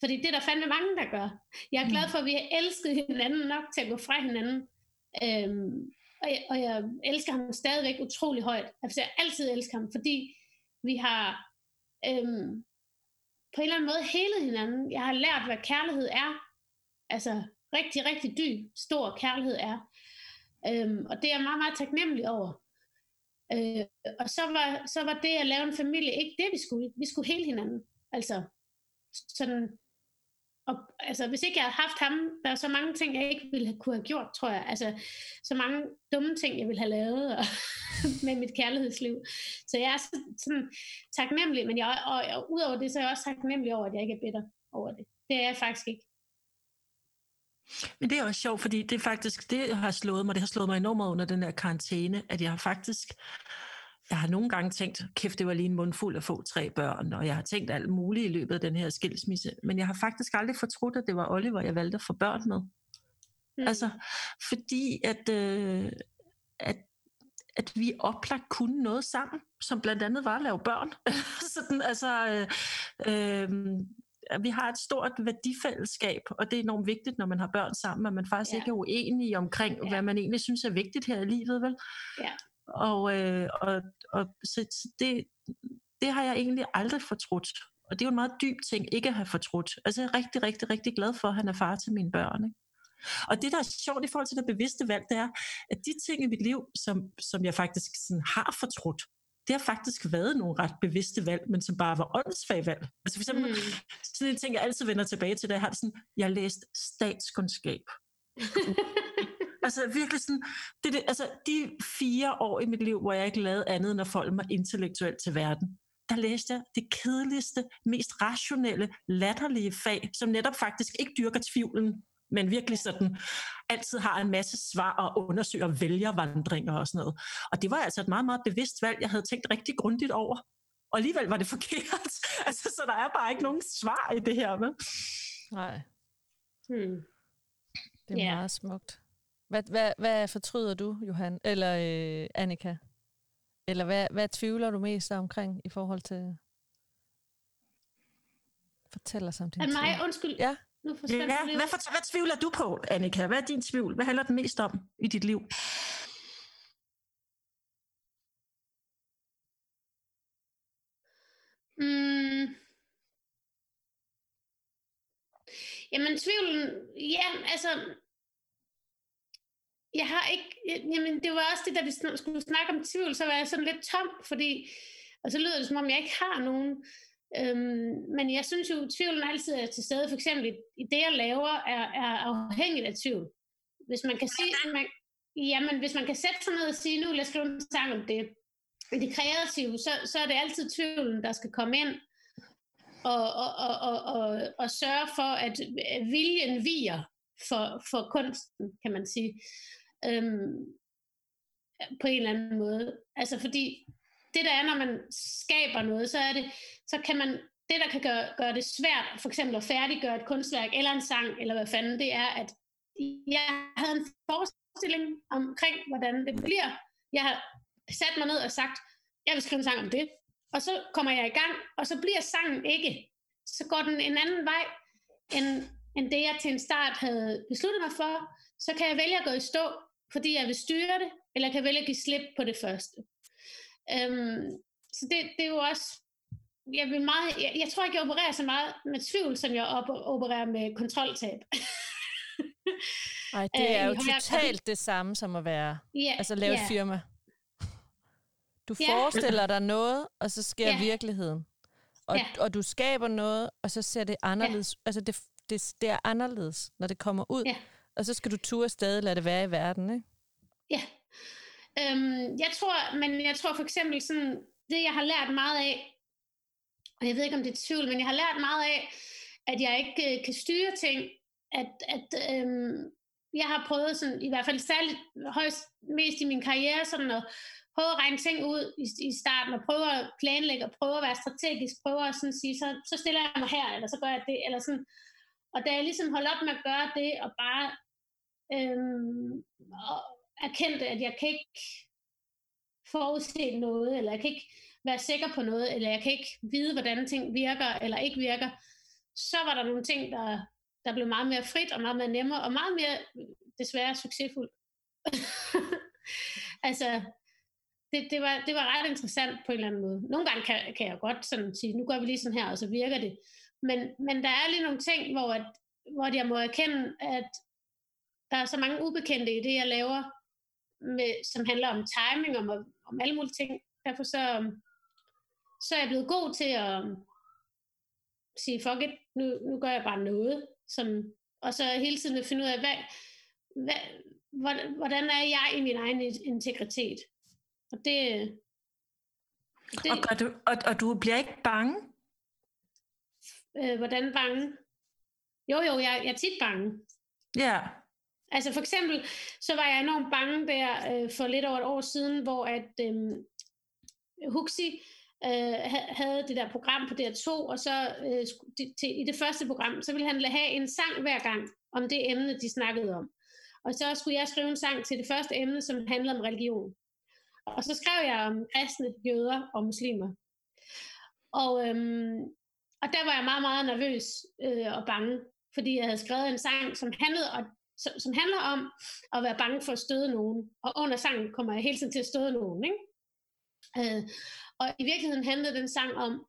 Fordi det er der fandme mange, der gør. Jeg er glad mm. for, at vi har elsket hinanden nok til at gå fra hinanden. Øhm, og, jeg, og jeg elsker ham stadigvæk utrolig højt. Altså, jeg altid elsker ham, fordi vi har øhm, på en eller anden måde helet hinanden. Jeg har lært, hvad kærlighed er. Altså rigtig, rigtig dyb, stor kærlighed er. Øhm, og det er jeg meget, meget taknemmelig over. Øh, og så var, så var det at lave en familie ikke det, vi skulle. Vi skulle hele hinanden. Altså, sådan og altså, hvis ikke jeg havde haft ham, der er så mange ting, jeg ikke ville have kunne have gjort, tror jeg. Altså, så mange dumme ting, jeg ville have lavet og, med mit kærlighedsliv. Så jeg er sådan taknemmelig, men jeg, og, og udover det, så er jeg også taknemmelig over, at jeg ikke er bitter over det. Det er jeg faktisk ikke. Men det er også sjovt, fordi det faktisk, det har slået mig, det har slået mig enormt under den her karantæne, at jeg har faktisk jeg har nogle gange tænkt, kæft, det var lige en mundfuld at få tre børn, og jeg har tænkt alt muligt i løbet af den her skilsmisse, men jeg har faktisk aldrig fortrudt, at det var Oliver, jeg valgte at få børn med. Mm. Altså, fordi at, øh, at, at vi oplagt kunne noget sammen, som blandt andet var at lave børn. Sådan, altså, øh, øh, vi har et stort værdifællesskab, og det er enormt vigtigt, når man har børn sammen, at man faktisk ja. ikke er uenige omkring, ja. hvad man egentlig synes er vigtigt her i livet, vel? Ja. Og, øh, og, og så det, det har jeg egentlig aldrig fortrudt. Og det er jo en meget dyb ting ikke at have fortrudt. Altså jeg er rigtig, rigtig, rigtig glad for, at han er far til mine børn. Ikke? Og det, der er sjovt i forhold til det bevidste valg, det er, at de ting i mit liv, som, som jeg faktisk sådan har fortrudt, det har faktisk været nogle ret bevidste valg, men som bare var åndssvage valg. Altså for eksempel, mm. sådan en ting, jeg altid vender tilbage til, det jeg har sådan, jeg har læst statskundskab. Altså virkelig sådan, det, det, altså de fire år i mit liv, hvor jeg ikke lavede andet end at forholde mig intellektuelt til verden, der læste jeg det kedeligste, mest rationelle, latterlige fag, som netop faktisk ikke dyrker tvivlen, men virkelig sådan altid har en masse svar og undersøger vælgervandringer og sådan noget. Og det var altså et meget, meget bevidst valg, jeg havde tænkt rigtig grundigt over. Og alligevel var det forkert. altså, så der er bare ikke nogen svar i det her. Med. Nej. Hmm. Det er yeah. meget smukt. Hvad, hvad, hvad fortryder du, Johan? Eller øh, Annika? Eller hvad, hvad tvivler du mest omkring i forhold til... Fortæl os om din tvivl. mig, undskyld. Ja. Nu ja, hvad, for, hvad tvivler du på, Annika? Hvad er din tvivl? Hvad handler det mest om i dit liv? Mm. Jamen tvivlen, ja, altså, jeg har ikke, jamen det var også det, da vi skulle snakke om tvivl, så var jeg sådan lidt tom, fordi, og så lyder det som om, jeg ikke har nogen. Øhm, men jeg synes jo, at tvivlen altid er til stede. For eksempel i det, jeg laver, er, er afhængigt af tvivl. Hvis man kan sige, man, jamen, hvis man kan sætte sig ned og sige, nu vil jeg skrive en sang om det, i det kreative, så, så er det altid tvivlen, der skal komme ind og, og, og, og, og, og sørge for, at viljen viger for, for kunsten, kan man sige. Øhm, på en eller anden måde. Altså fordi det der er, når man skaber noget, så er det, så kan man, det der kan gøre, gøre det svært, for eksempel at færdiggøre et kunstværk, eller en sang, eller hvad fanden, det er, at jeg havde en forestilling omkring, hvordan det bliver. Jeg har sat mig ned og sagt, jeg vil skrive en sang om det. Og så kommer jeg i gang, og så bliver sangen ikke. Så går den en anden vej, end, end det jeg til en start havde besluttet mig for. Så kan jeg vælge at gå i stå, fordi jeg vil styre det, eller kan vælge at give slip på det første. Øhm, så det, det er jo også jeg, vil meget, jeg, jeg tror ikke, jeg opererer så meget med tvivl, som jeg op, opererer med kontroltab. Nej, det er jo totalt det samme som at være, yeah, altså lave yeah. et firma. Du yeah. forestiller dig noget, og så sker yeah. virkeligheden. Og, yeah. og du skaber noget, og så ser det anderledes. Yeah. Altså det, det, det er anderledes, når det kommer ud. Yeah. Og så skal du ture stadig lade det være i verden, ikke? Ja. Øhm, jeg tror, men jeg tror for eksempel sådan, det jeg har lært meget af, og jeg ved ikke om det er tvivl, men jeg har lært meget af, at jeg ikke øh, kan styre ting, at, at øhm, jeg har prøvet sådan, i hvert fald særligt højst mest i min karriere, sådan at prøve at regne ting ud i, i starten, og prøve at planlægge, og prøve at være strategisk, prøve at sådan sige, så, så stiller jeg mig her, eller så gør jeg det, eller sådan. Og da jeg ligesom holdt op med at gøre det, og bare øhm, og erkendte, at jeg kan ikke forudse noget, eller jeg kan ikke være sikker på noget, eller jeg kan ikke vide, hvordan ting virker eller ikke virker, så var der nogle ting, der, der blev meget mere frit og meget mere nemmere, og meget mere desværre succesfuldt. altså, det, det, var, det var ret interessant på en eller anden måde. Nogle gange kan, kan jeg godt sådan sige, nu gør vi lige sådan her, og så virker det. Men, men der er lige nogle ting, hvor, at, hvor jeg må erkende, at der er så mange ubekendte i det, jeg laver, med, som handler om timing, om, om alle mulige ting. Derfor så, så er jeg blevet god til at um, sige, fuck it, nu, nu gør jeg bare noget. Som, og så hele tiden at finde ud af, hvad, hvad, hvordan er jeg i min egen integritet? Og det... det og, gør du, og, og du bliver ikke bange? Øh, hvordan bange? Jo, jo, jeg, jeg er tit bange. Ja. Altså for eksempel, så var jeg enormt bange der øh, for lidt over et år siden, hvor at øh, Huxi øh, havde det der program på DR2, og så øh, til, i det første program, så ville han have en sang hver gang om det emne, de snakkede om. Og så skulle jeg skrive en sang til det første emne, som handlede om religion. Og så skrev jeg om kristne, jøder og muslimer. Og, øhm, og der var jeg meget, meget nervøs øh, og bange, fordi jeg havde skrevet en sang, som handlede, og, som, som handler om at være bange for at støde nogen. Og under sangen kommer jeg hele tiden til at støde nogen. Ikke? Øh, og i virkeligheden handlede den sang om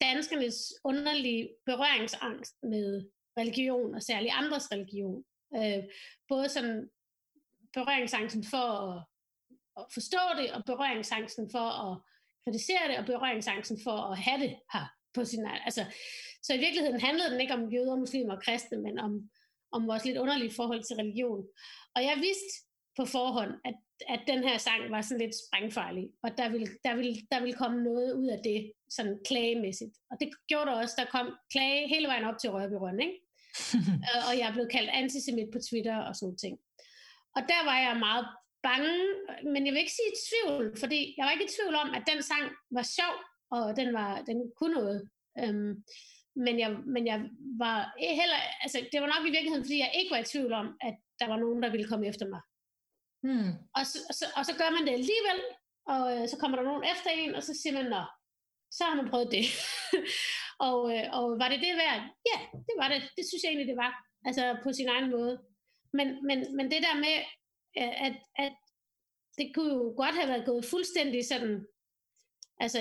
danskernes underlige berøringsangst med religion, og særligt andres religion. Øh, både sådan berøringsangsten for at, at forstå det, og berøringsangsten for at kritisere det, og berøringsangsten for at have det her på sin altså, Så i virkeligheden handlede den ikke om jøder, muslimer og kristne, men om, om vores lidt underlige forhold til religion. Og jeg vidste på forhånd, at at den her sang var sådan lidt sprængfarlig, og der ville, der ville, der ville komme noget ud af det, sådan klagemæssigt. Og det gjorde der også, der kom klage hele vejen op til Rørbyrøn, ikke? og jeg blev kaldt antisemit på Twitter og sådan ting. Og der var jeg meget bange, men jeg vil ikke sige tvivl, fordi jeg var ikke i tvivl om, at den sang var sjov, og den, var, den kunne noget. Øhm, men, jeg, men jeg var heller, altså det var nok i virkeligheden, fordi jeg ikke var i tvivl om, at der var nogen, der ville komme efter mig. Hmm. Og, så, og, så, og så gør man det alligevel, og øh, så kommer der nogen efter en, og så siger man, nå, så har man prøvet det. og, øh, og var det det værd? Ja, det var det. Det synes jeg egentlig, det var. Altså på sin egen måde. Men, men, men det der med, at, at det kunne jo godt have været gået fuldstændig sådan, altså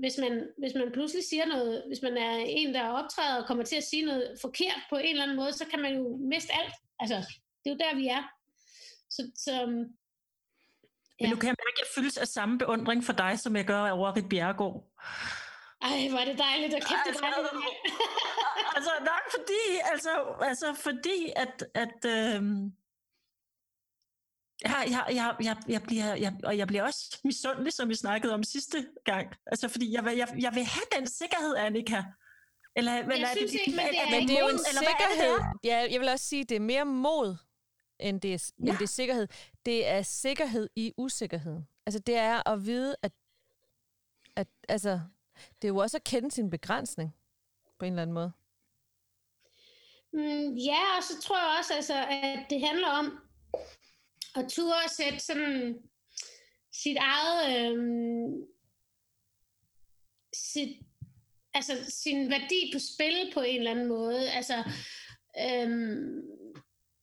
hvis man, hvis man pludselig siger noget, hvis man er en, der optræder og kommer til at sige noget forkert på en eller anden måde, så kan man jo miste alt. Altså, det er jo der, vi er. Så, så ja. Men nu kan jeg mærke, at jeg fyldes af samme beundring for dig, som jeg gør over Rit Bjergård. Ej, hvor er det dejligt, og kæft, det dejligt. altså, nok fordi, altså, altså fordi, at, at øhm, jeg, jeg, jeg, jeg, jeg, bliver, jeg, og jeg bliver også misundelig, som vi snakkede om sidste gang. Altså, fordi jeg, jeg, jeg vil have den sikkerhed, Annika. Eller, jeg eller, synes ikke, men det er, men det er jo en sikkerhed. Det ja, jeg vil også sige, det er mere mod, end det, er, ja. end det er sikkerhed. Det er sikkerhed i usikkerheden. Altså, det er at vide, at, at altså, det er jo også at kende sin begrænsning, på en eller anden måde. Mm, ja, og så tror jeg også, altså, at det handler om, at turde sætte sådan sit eget, øhm, sit, altså sin værdi på spil på en eller anden måde. Altså, øhm,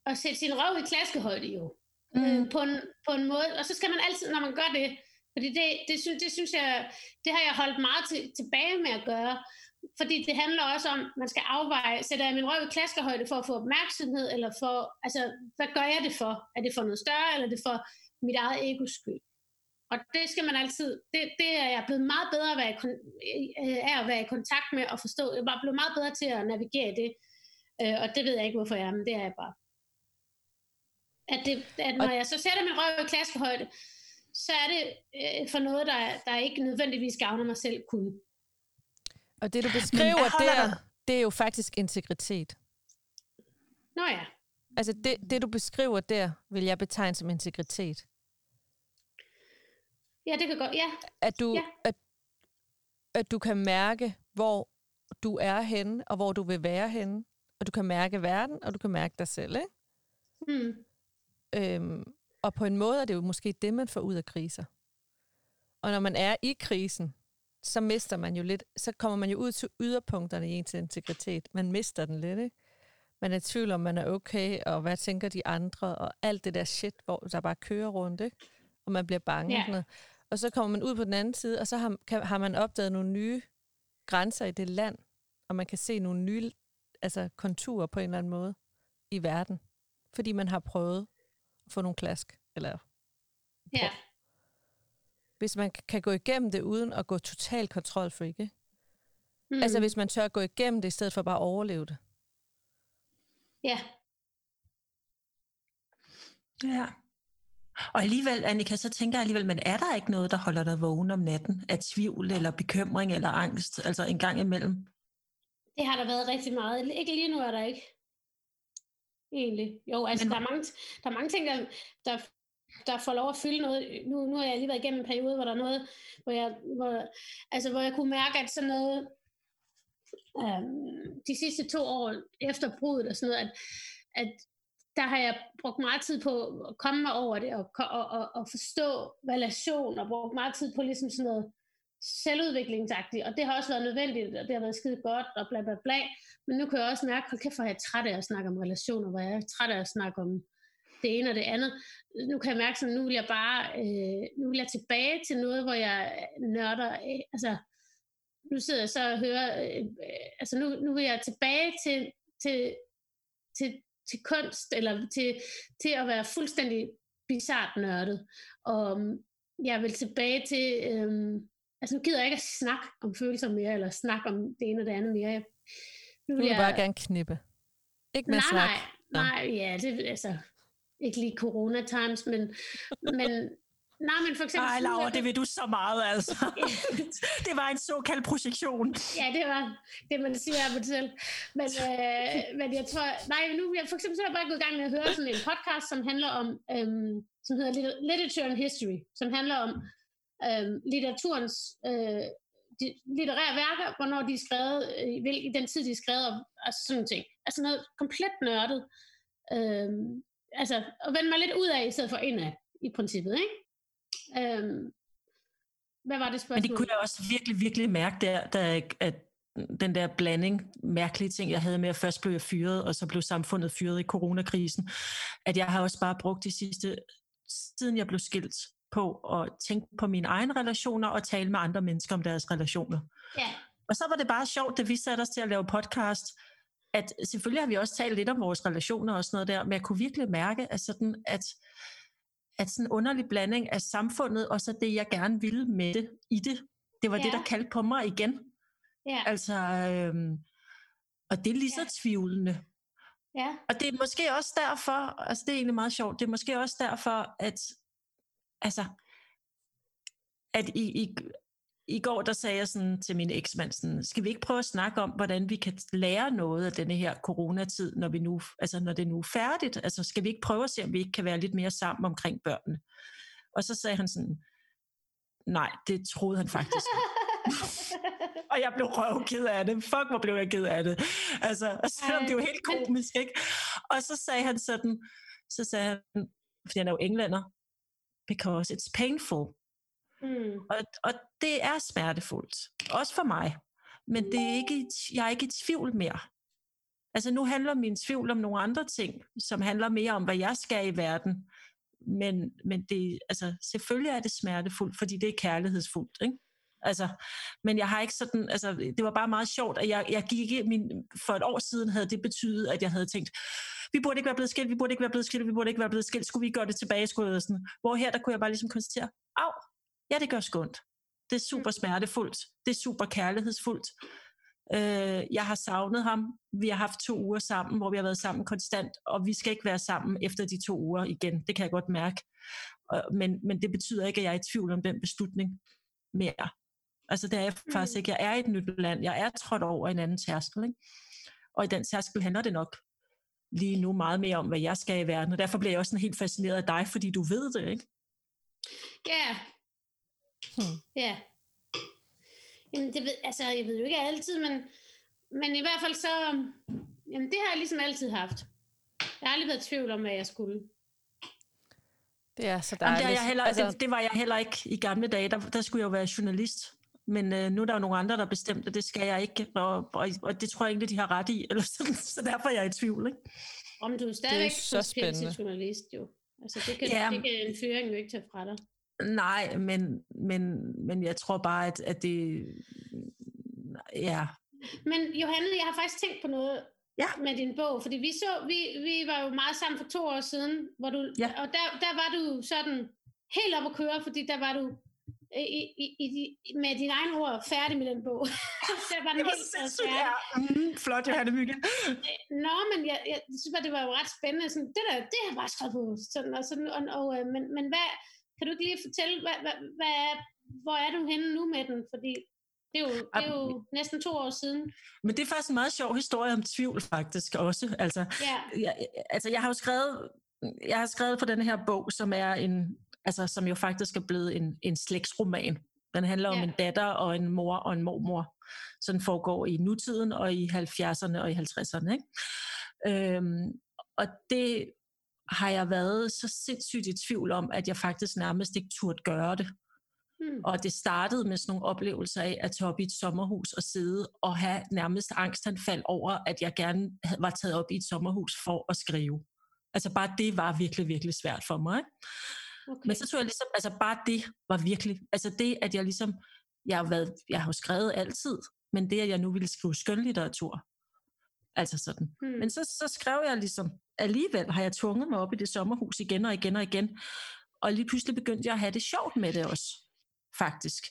at sætte sin røv i klaskehøjde jo. Mm. Øh, på, en, på en måde. Og så skal man altid, når man gør det, fordi det, det, synes, det synes jeg, det har jeg holdt meget til, tilbage med at gøre, fordi det handler også om, at man skal afveje, sætter jeg min røv i klaskehøjde for at få opmærksomhed, eller for, altså, hvad gør jeg det for? Er det for noget større, eller er det for mit eget egos skyld? Og det skal man altid, det, det er jeg blevet meget bedre at være, i, øh, af at være i kontakt med og forstå. Jeg er blevet meget bedre til at navigere det, øh, og det ved jeg ikke, hvorfor jeg er, men det er jeg bare. At, det, at når jeg så sætter min røv i klaskehøjde, så er det øh, for noget, der, der ikke nødvendigvis gavner mig selv kun. Og det, du beskriver der, det er jo faktisk integritet. Nå ja. Altså det, det, du beskriver der, vil jeg betegne som integritet. Ja, det kan godt, ja. At du, ja. at, at du kan mærke, hvor du er henne, og hvor du vil være henne. Og du kan mærke verden, og du kan mærke dig selv, ikke? Hmm. Øhm, og på en måde er det jo måske det, man får ud af kriser. Og når man er i krisen, så mister man jo lidt, så kommer man jo ud til yderpunkterne i ens integritet. Man mister den lidt, ikke? Man er i tvivl om, man er okay, og hvad tænker de andre, og alt det der shit, hvor der bare kører rundt, ikke? Og man bliver bange. Yeah. Sådan Og så kommer man ud på den anden side, og så har, kan, har man opdaget nogle nye grænser i det land, og man kan se nogle nye altså, konturer på en eller anden måde i verden, fordi man har prøvet at få nogle klask. Eller ja. Hvis man kan gå igennem det uden at gå total kontrolfreak, ikke? Mm. Altså hvis man tør at gå igennem det, i stedet for bare at overleve det. Ja. Ja. Og alligevel, Annika, så tænker jeg alligevel, men er der ikke noget, der holder dig vågen om natten? Af tvivl, eller bekymring, eller angst, altså en gang imellem? Det har der været rigtig meget. Ikke lige nu er der ikke egentlig. Jo, altså Men... der, er mange, der er mange ting, der, der, der får lov at fylde noget. Nu, nu har jeg lige været igennem en periode, hvor der er noget, hvor jeg, hvor, altså, hvor jeg kunne mærke, at sådan noget, øhm, de sidste to år efter brudet og sådan noget, at, at der har jeg brugt meget tid på at komme mig over det, og, og, og, og forstå relation, og brugt meget tid på ligesom sådan noget selvudviklingsagtigt, og det har også været nødvendigt, og det har været skide godt, og bla bla bla, men nu kan jeg også mærke, hold kæft, hvor jeg er træt af at snakke om relationer, hvor jeg er træt af at snakke om det ene og det andet. Nu kan jeg mærke, at nu vil jeg bare, øh, nu vil jeg tilbage til noget, hvor jeg nørder, øh, altså, nu sidder jeg så og hører, øh, altså nu, nu vil jeg tilbage til, til, til, til kunst, eller til, til at være fuldstændig bizart nørdet. Og jeg vil tilbage til, øh, altså nu gider jeg ikke at snakke om følelser mere, eller snakke om det ene og det andet mere. Nu vil, du vil jeg... bare gerne knippe. Ikke med nej, snak. Nej, nej, ja, det altså, ikke lige corona times, men, men Nej, men for eksempel... Nej, Laura, det vil du så meget, altså. det var en såkaldt projektion. Ja, det var det, man siger mig selv. Men, øh, men jeg tror... Nej, nu jeg, for eksempel så er jeg bare gået i gang med at høre sådan en podcast, som handler om... Øhm, som hedder Literature and History, som handler om øhm, litteraturens øh, de litterære værker, hvornår de er skrevet, øh, i den tid de er skrevet, og, og sådan ting. Altså noget komplet nørdet. Øhm, altså, at vende mig lidt ud af, i stedet for indad, i princippet, ikke? Øhm, hvad var det spørgsmål? Men det kunne jeg også virkelig, virkelig mærke der, da, at den der blanding, mærkelige ting, jeg havde med, at først blev jeg fyret, og så blev samfundet fyret i coronakrisen, at jeg har også bare brugt de sidste, siden jeg blev skilt, på at tænke på mine egne relationer og tale med andre mennesker om deres relationer. Ja. Og så var det bare sjovt, da vi satte os til at lave podcast, at selvfølgelig har vi også talt lidt om vores relationer og sådan noget der, men jeg kunne virkelig mærke, at sådan, at, at sådan en underlig blanding af samfundet, og så det, jeg gerne ville med det, i det, det var ja. det, der kaldte på mig igen. Ja. Altså, øhm, og det er lige så Ja. tvivlende. Ja. Og det er måske også derfor, altså det er egentlig meget sjovt, det er måske også derfor, at, altså, at i, i, i går, der sagde jeg sådan til min eksmand, sådan, skal vi ikke prøve at snakke om, hvordan vi kan lære noget af denne her coronatid, når, vi nu, altså når det nu er færdigt? Altså skal vi ikke prøve at se, om vi ikke kan være lidt mere sammen omkring børnene? Og så sagde han sådan, nej, det troede han faktisk. og jeg blev røvked af det. Fuck, hvor blev jeg ked af det. Altså, selvom det er jo helt komisk, ikke? Og så sagde han sådan, så sagde han, fordi han er jo englænder, because it's painful mm. Og, og det er smertefuldt. Også for mig. Men det er ikke, jeg er ikke i tvivl mere. Altså nu handler min tvivl om nogle andre ting, som handler mere om, hvad jeg skal i verden. Men, men det, altså, selvfølgelig er det smertefuldt, fordi det er kærlighedsfuldt. Ikke? Altså, men jeg har ikke sådan, altså, det var bare meget sjovt, at jeg, jeg gik ikke, min, for et år siden havde det betydet, at jeg havde tænkt, vi burde ikke være blevet skilt, vi burde ikke være blevet skilt, vi burde ikke være blevet skilt, skulle vi gøre det tilbage, skulle jeg sådan. Hvor her, der kunne jeg bare ligesom konstatere, af, ja, det gør skønt. Det er super smertefuldt. Det er super kærlighedsfuldt. Øh, jeg har savnet ham. Vi har haft to uger sammen, hvor vi har været sammen konstant, og vi skal ikke være sammen efter de to uger igen. Det kan jeg godt mærke. Men, men det betyder ikke, at jeg er i tvivl om den beslutning mere. Altså det er jeg faktisk Mm. ikke. Jeg er i et nyt land. Jeg er trådt over en anden tærskel. Ikke? Og i den tærskel handler det nok lige nu meget mere om, hvad jeg skal i verden. Og derfor bliver jeg også sådan helt fascineret af dig, fordi du ved det, ikke? Ja. Hmm. Ja. Jamen, det ved, altså, jeg ved jo ikke altid, men, men i hvert fald så, jamen, det har jeg ligesom altid haft. Jeg har aldrig været i tvivl om, hvad jeg skulle. Det er så Jamen, dejligt. det, er jeg heller, altså, det, det var jeg heller ikke i gamle dage. Der, der skulle jeg jo være journalist. Men øh, nu er der jo nogle andre, der bestemte, det skal jeg ikke. Og, og, og det tror jeg egentlig, de har ret i. Eller sådan, så derfor er jeg i tvivl. Ikke? Om du er stadigvæk så principielt spændende. journalist, jo. Altså, det kan, Ja. det kan en fyring jo ikke tage fra dig. Nej, men, men, men jeg tror bare, at, at det... Ja, Men Johanne, jeg har faktisk tænkt på noget Ja. med din bog, fordi vi så, vi, vi var jo meget sammen for to år siden, hvor du, Ja. og der, der var du sådan helt op at køre, fordi der var du i, i, i, med dine egne ord færdig med den bog. der var den det var helt sindssygt. Ja. Mm, flot, Johanne Mygge. Nå, men jeg, jeg synes bare, det var jo ret spændende. Sådan, det der, det har jeg bare skrevet på. Sådan, og sådan, og, og, øh, men, men hvad, kan du ikke lige fortælle, hvad, hvad, hvad hvor er du henne nu med den? Fordi det er jo, det er jo næsten to år siden. Men det er faktisk en meget sjov historie om tvivl, faktisk også. Altså, Ja, jeg, altså, jeg har jo skrevet, jeg har skrevet på den her bog, som er en, altså, som jo faktisk er blevet en, en slægtsroman. Den handler om Ja. en datter og en mor og en mormor. Så den foregår i nutiden og i 70'erne og i 50'erne. Ikke? Øhm, og det har jeg været så sindssygt i tvivl om, at jeg faktisk nærmest ikke turde gøre det. hmm. Og det startede med sådan nogle oplevelser af at tage op i et sommerhus og sidde og have nærmest angstanfald over, at jeg gerne var taget op i et sommerhus for at skrive. Altså bare det var virkelig, virkelig svært for mig. Ikke? okay. Men så tror jeg ligesom, altså bare det var virkelig, altså det, at jeg ligesom, jeg har, været, jeg har jo skrevet altid, men det, at jeg nu ville skrive skønlitteratur, altså sådan. hmm. Men så, så skrev jeg ligesom, alligevel har jeg tvunget mig op i det sommerhus igen og igen og igen. Og lige pludselig begyndte jeg at have det sjovt med det også, faktisk.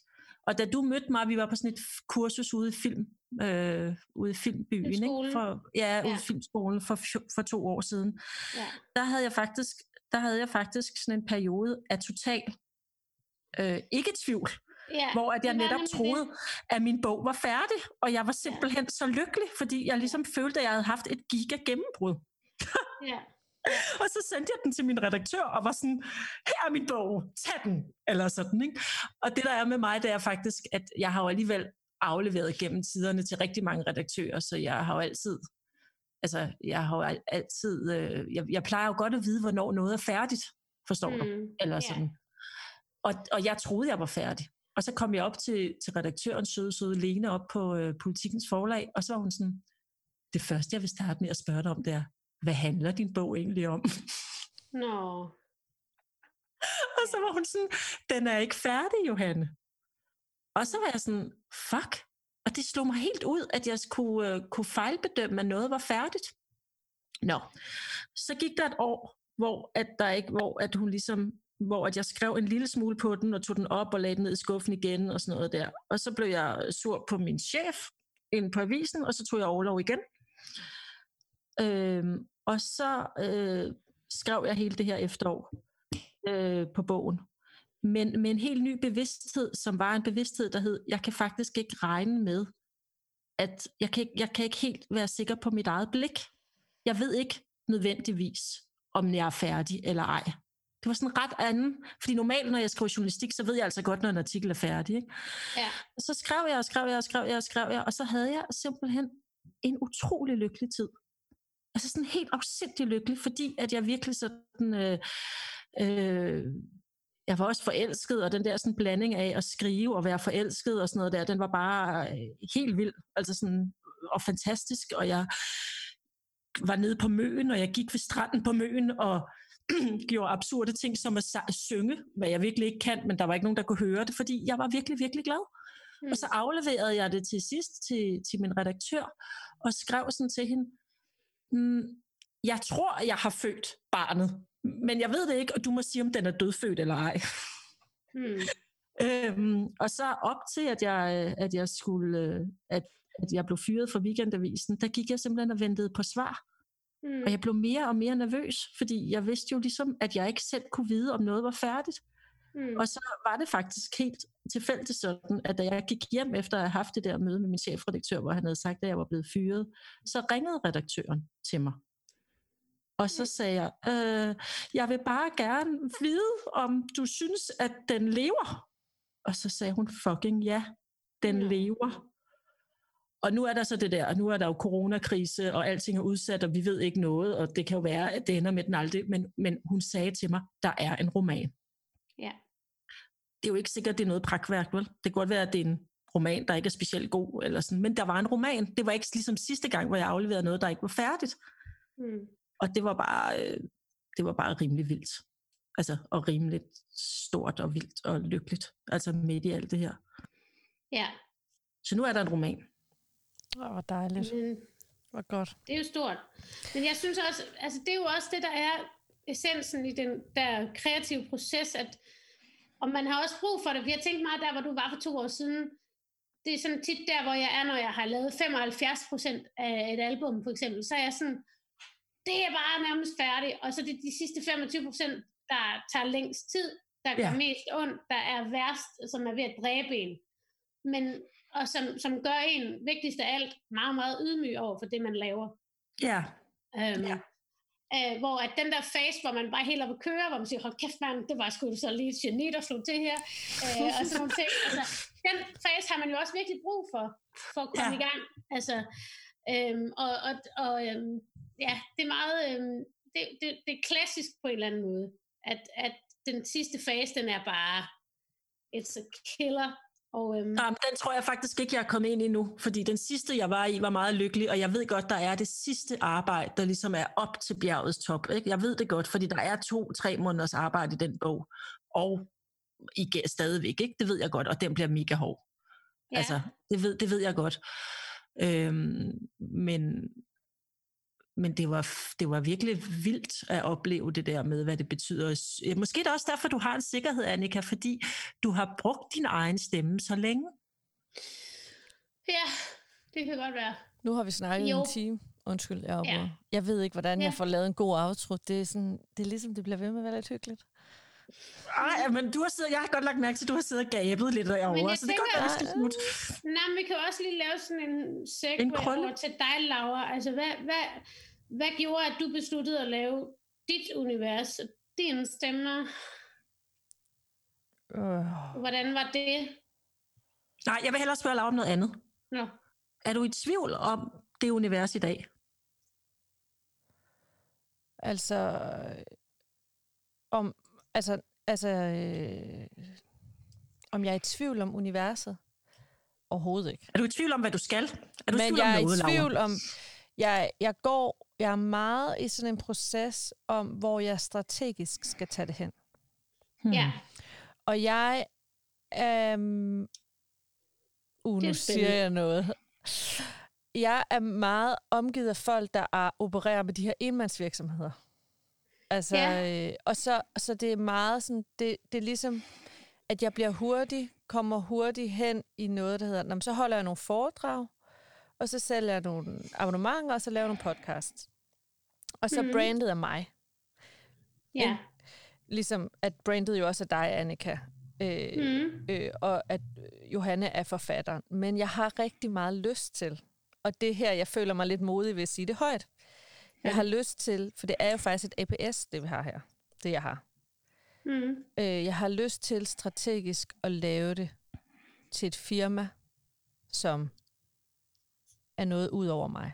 Og da du mødte mig, vi var på sådan et kursus ude i film, øh, ude i filmbyen, ikke? For, ja, ude Ja. i filmskolen for, for to år siden. ja. Der havde jeg faktisk, der havde jeg faktisk sådan en periode af total øh, ikke tvivl, Ja, hvor at jeg netop troede, det. at min bog var færdig, og jeg var simpelthen så lykkelig, fordi jeg ligesom følte, at jeg havde haft et giga gennembrud. Ja. Og så sendte jeg den til min redaktør og var sådan, her er min bog, tag den, eller sådan, ikke? Og det der er med mig, det er faktisk, at jeg har jo alligevel afleveret gennem tiderne til rigtig mange redaktører, så jeg har jo altid, altså jeg har jo al- altid, øh, jeg, jeg plejer jo godt at vide, hvornår noget er færdigt, forstår du? Mm, Eller ja. sådan. Og, og jeg troede, jeg var færdig. Og så kom jeg op til, til redaktøren, søde, søde Lene, op på øh, Politikens forlag, og så var hun sådan, det første, jeg vil starte med at spørge dig om, det er, hvad handler din bog egentlig om? Nå. og så var hun sådan, den er ikke færdig, Johanne. Og så var jeg sådan, fuck. Og det slog mig helt ud, at jeg kunne, uh, kunne fejlbedømme, at noget var færdigt. Nå, så gik der et år, hvor at der ikke, hvor at hun ligesom hvor at jeg skrev en lille smule på den, og tog den op og lagde den ned i skuffen igen, og sådan noget der. Og så blev jeg sur på min chef ind på avisen, og så tog jeg overlov igen. Øhm, og så øh, skrev jeg hele det her efterår øh, på bogen. Men med en helt ny bevidsthed, som var en bevidsthed, der hed, jeg kan faktisk ikke regne med, at jeg kan, ikke, jeg kan ikke helt være sikker på mit eget blik. Jeg ved ikke nødvendigvis, om jeg er færdig eller ej. Det var sådan ret anden, fordi normalt, når jeg skriver journalistik, så ved jeg altså godt, når en artikel er færdig. Ikke? Ja. Og så skrev jeg, og skrev jeg, og skrev jeg, og skrev jeg, og så havde jeg simpelthen en utrolig lykkelig tid. Altså sådan helt afsindig lykkelig, fordi at jeg virkelig sådan... Øh, øh, jeg var også forelsket, og den der sådan blanding af at skrive og være forelsket og sådan noget der, den var bare øh, helt vild, altså sådan, og fantastisk, og jeg var nede på Møen, og jeg gik ved stranden på Møen, og gjorde absurde ting som at synge, hvad jeg virkelig ikke kan, men der var ikke nogen, der kunne høre det, fordi jeg var virkelig, virkelig glad. Mm. Og så afleverede jeg det til sidst til, til min redaktør, og skrev sådan til hende, mm, jeg tror, jeg har født barnet, men jeg ved det ikke, og du må sige, om den er dødfødt eller ej. Mm. øhm, og så op til, at jeg, at jeg skulle, at, at jeg blev fyret fra weekendavisen, der gik jeg simpelthen og ventede på svar. Mm. Og jeg blev mere og mere nervøs, fordi jeg vidste jo ligesom, at jeg ikke selv kunne vide, om noget var færdigt. Mm. Og så var det faktisk helt tilfældigt sådan, at da jeg gik hjem efter at have haft det der møde med min chefredaktør, hvor han havde sagt, at jeg var blevet fyret, så ringede redaktøren til mig. Og så sagde jeg, øh, jeg vil bare gerne vide, om du synes, at den lever. Og så sagde hun, fucking ja, den mm. lever. Og nu er der så det der, og nu er der jo coronakrise, og alting er udsat, og vi ved ikke noget, og det kan jo være, at det ender med den aldrig, men, men hun sagde til mig, der er en roman. Ja. Det er jo ikke sikkert, at det er noget pragtværk, vel? Det kan godt være, at det er en roman, der ikke er specielt god, eller sådan, men der var en roman. Det var ikke ligesom sidste gang, hvor jeg afleverede noget, der ikke var færdigt. Mm. Og det var bare, øh, det var bare rimelig vildt. Altså, og rimelig stort og vildt og lykkeligt. Altså midt i alt det her. Ja. Så nu er der en roman. Åh, hvor dejligt. Men, hvor godt. Det er jo stort. Men jeg synes også, altså det er jo også det, der er essensen i den der kreative proces, at og man har også brug for det. Vi har tænkt meget der, hvor du var for to år siden. Det er sådan tit der, hvor jeg er, når jeg har lavet 75 procent af et album, for eksempel. Så er jeg sådan, det er bare nærmest færdigt. Og så det er de sidste 25 procent, der tager længst tid, der gør ja. mest ondt, der er værst, som er ved at dræbe en. Men, og som, som gør en, vigtigst af alt, meget, meget ydmyg over for det, man laver. Ja. Øhm, ja. Øh, hvor at den der fase, hvor man bare helt op at køre, hvor man siger, hold kæft mand, det var sgu så lige et geni, der slog til her. Øh, og sådan nogle ting. Altså, den fase har man jo også virkelig brug for, for at komme ja. i gang. Altså, øhm, og, og, og øhm, ja, det er meget, øhm, det, det, det er klassisk på en eller anden måde, at, at den sidste fase, den er bare, it's a killer. Og, øhm, Jamen, den tror jeg faktisk ikke, jeg er kommet ind i nu, fordi den sidste, jeg var i, var meget lykkelig, og jeg ved godt, der er det sidste arbejde, der ligesom er op til bjergets top. Ikke? Jeg ved det godt, fordi der er to-tre måneders arbejde i den bog, og ikke stadigvæk, ikke? det ved jeg godt, og den bliver mega hård. Ja. Altså, det ved, det ved jeg godt. Øhm, men, men det var, det var virkelig vildt at opleve det der med, hvad det betyder. Måske er det også derfor, du har en sikkerhed, Annika, fordi du har brugt din egen stemme så længe. Ja, det kan godt være. Nu har vi snakket jo. en time. Undskyld, jeg, ja. jeg ved ikke, hvordan ja. jeg får lavet en god outro. Det er, sådan, det er ligesom, det bliver ved med at være lidt hyggeligt. Ej, men du har siddet, jeg har godt lagt mærke til, at du har siddet og gabet lidt derovre, så det kan godt være, vi Nej, men vi kan også lige lave sådan en segway over til dig, Laura. Altså, hvad, hvad, hvad gjorde, at du besluttede at lave dit univers, dine stemmer? Uh. Hvordan var det? Nej, jeg vil hellere spørge Laura om noget andet. Nå. Er du i tvivl om det univers i dag? Altså, om, altså, altså øh, om jeg er i tvivl om universet? Overhovedet ikke. Er du i tvivl om, hvad du skal? Er du Men i tvivl jeg om noget, er i tvivl Laura? om... Jeg, jeg går... Jeg er meget i sådan en proces om, hvor jeg strategisk skal tage det hen. Hmm. Ja. Og jeg... Øhm, uh, nu siger jeg noget. Jeg er meget omgivet af folk, der er, opererer med de her enmandsvirksomheder. Altså, ja. øh, og så, så det er meget sådan, det, det er ligesom, at jeg bliver hurtig, kommer hurtigt hen i noget, der hedder, så holder jeg nogle foredrag, og så sælger jeg nogle abonnementer, og så laver jeg nogle podcasts. Og så mm. brandet af mig. Ja. En, ligesom at brandet jo også er dig, Annika. Øh, mm. øh, og at Johanne er forfatteren. Men jeg har rigtig meget lyst til, og det her, jeg føler mig lidt modig ved at sige det højt. Jeg har lyst til, for det er jo faktisk et APS, det vi har her. Det jeg har. Mm. Øh, jeg har lyst til strategisk at lave det til et firma, som er noget ud over mig.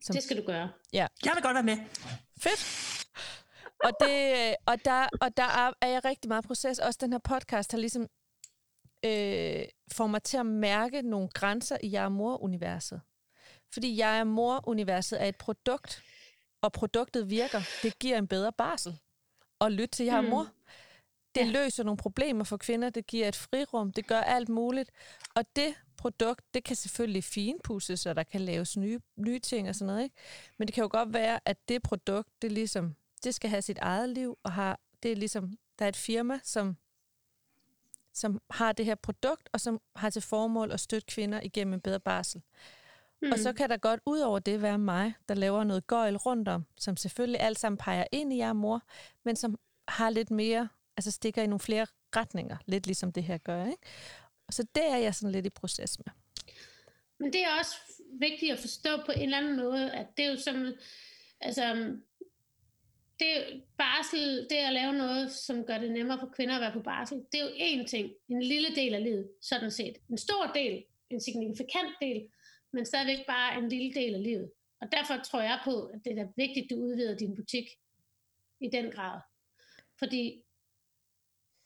Som, det skal du gøre. Ja. Jeg vil godt være med. Fedt. Og, det, og, der, og der er, er jeg rigtig meget proces. Også den her podcast har ligesom øh, får mig til at mærke nogle grænser i jeg er mor-universet. Fordi jeg er mor-universet er et produkt, og produktet virker. Det giver en bedre barsel. Og lytte til jeg er mm. mor. Det ja. løser nogle problemer for kvinder. Det giver et frirum. Det gør alt muligt. Og det produkt, det kan selvfølgelig finpusses, og der kan laves nye, nye ting og sådan noget. Ikke? Men det kan jo godt være, at det produkt, det ligesom, det skal have sit eget liv, og har, det er ligesom, der er et firma, som, som har det her produkt, og som har til formål at støtte kvinder igennem en bedre barsel. Mm. Og så kan der godt ud over det være mig, der laver noget gøjl rundt om, som selvfølgelig alt sammen peger ind i jer mor, men som har lidt mere, altså stikker i nogle flere retninger, lidt ligesom det her gør. Ikke? Så det er jeg sådan lidt i proces med. Men det er også vigtigt at forstå på en eller anden måde, at det er jo som, altså, det er barsel, det at lave noget, som gør det nemmere for kvinder at være på barsel, det er jo én ting, en lille del af livet, sådan set. En stor del, en signifikant del, men stadigvæk bare en lille del af livet. Og derfor tror jeg på, at det er vigtigt, at du udvider din butik i den grad. Fordi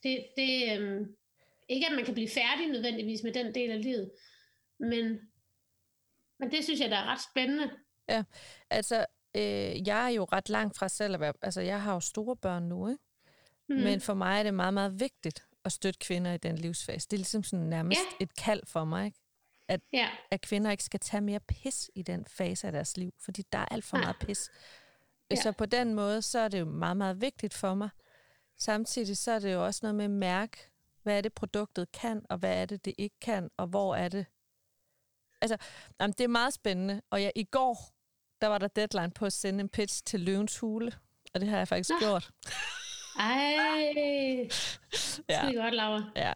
det, det øhm, ikke at man kan blive færdig nødvendigvis med den del af livet, men, men det synes jeg, der er ret spændende. Ja, altså øh, jeg er jo ret langt fra selv at være, altså jeg har jo store børn nu, ikke? Mm. Men for mig er det meget, meget vigtigt at støtte kvinder i den livsfase. Det er ligesom sådan nærmest ja. et kald for mig, ikke? At, ja. at kvinder ikke skal tage mere pis i den fase af deres liv, fordi der er alt for ja. meget pis. Ja. Så på den måde, så er det jo meget, meget vigtigt for mig. Samtidig så er det jo også noget med at mærke, hvad er det, produktet kan, og hvad er det, det ikke kan, og hvor er det? Altså, jamen, det er meget spændende. Og ja, i går, der var der deadline på at sende en pitch til Løvens Hule, og det har jeg faktisk ah. gjort. Ej, ja. det er godt, Laura. Ja,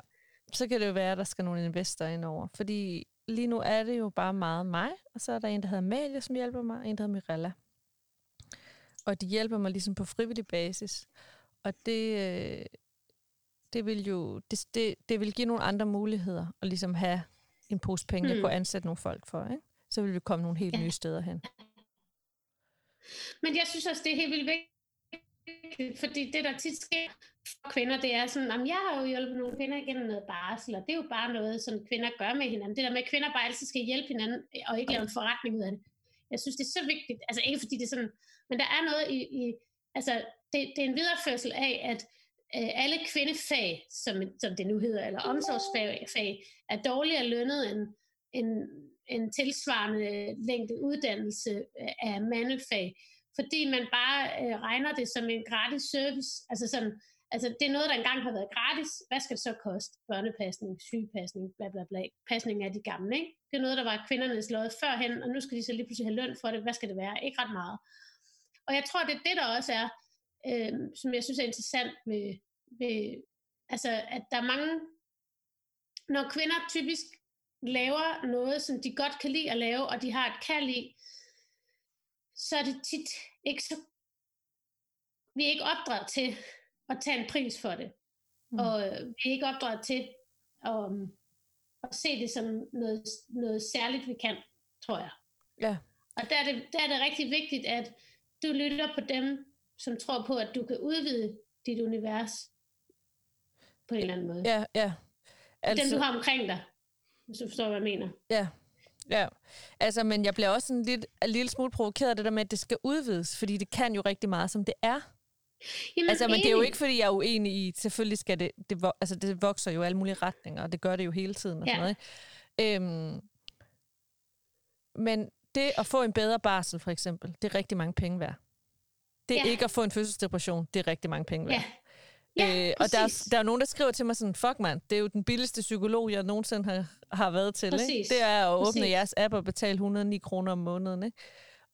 så kan det jo være, at der skal nogle investorer ind over. Fordi lige nu er det jo bare meget mig, og så er der en, der hedder Amalie, som hjælper mig, og en, der hedder Mirella. Og de hjælper mig ligesom på frivillig basis. Og det, øh, det vil jo det, det, det vil give nogle andre muligheder at ligesom have en pose penge, hmm. jeg kunne ansætte nogle folk for. Ikke? Så vil vi komme nogle helt ja. nye steder hen. Men jeg synes også, det er helt vildt vigtigt, fordi det, der tit sker for kvinder, det er sådan, at jeg har jo hjulpet nogle kvinder igennem noget barsel, og det er jo bare noget, som kvinder gør med hinanden. Det der med, at kvinder bare altid skal hjælpe hinanden, øh, og ikke lave en forretning ud af det. Jeg synes, det er så vigtigt. Altså ikke fordi det er sådan, men der er noget i, i altså det, det er en videreførsel af, at øh, alle kvindefag, som, som det nu hedder, eller omsorgsfag, fag, er dårligere lønnet end, end, end tilsvarende længde uddannelse øh, af mandefag, fordi man bare øh, regner det som en gratis service. Altså, sådan, altså det er noget, der engang har været gratis. Hvad skal det så koste? Børnepasning, sygepasning, bla bla bla. Pasning af de gamle, ikke? Det er noget, der var kvindernes lod førhen, og nu skal de så lige pludselig have løn for det. Hvad skal det være? Ikke ret meget. Og jeg tror, det er det, der også er øh, som jeg synes er interessant ved, ved, altså at der er mange, når kvinder typisk laver noget, som de godt kan lide at lave, og de har et kald i, så er det tit ikke så, vi er ikke opdraget til at tage en pris for det. Mm. Og øh, vi er ikke opdraget til at, at se det som noget, noget særligt, vi kan, tror jeg. Ja. Og der er, det, der er det rigtig vigtigt, at du lytter på dem, som tror på, at du kan udvide dit univers på en eller anden måde. Ja, ja. Altså, Dem, du har omkring dig, hvis du forstår, hvad jeg mener. Ja, Ja, altså, men jeg bliver også en lidt, en lille smule provokeret af det der med, at det skal udvides, fordi det kan jo rigtig meget, som det er. Jamen, Altså, men det er jo ikke, fordi jeg er uenig i, selvfølgelig skal det, det, altså, det vokser jo i alle mulige retninger, og det gør det jo hele tiden og Ja. sådan noget. Øhm, men det at få en bedre barsel, for eksempel, det er rigtig mange penge værd. Det er Ja. ikke at få en fødselsdepression, det er rigtig mange penge værd. Ja. Ja, øh, og der, er- der er nogen, der skriver til mig sådan, fuck mand, det er jo den billigste psykolog, jeg nogensinde har, har været til. Ikke? Det er at åbne Præcis. jeres app og betale 109 kroner om måneden. Ikke?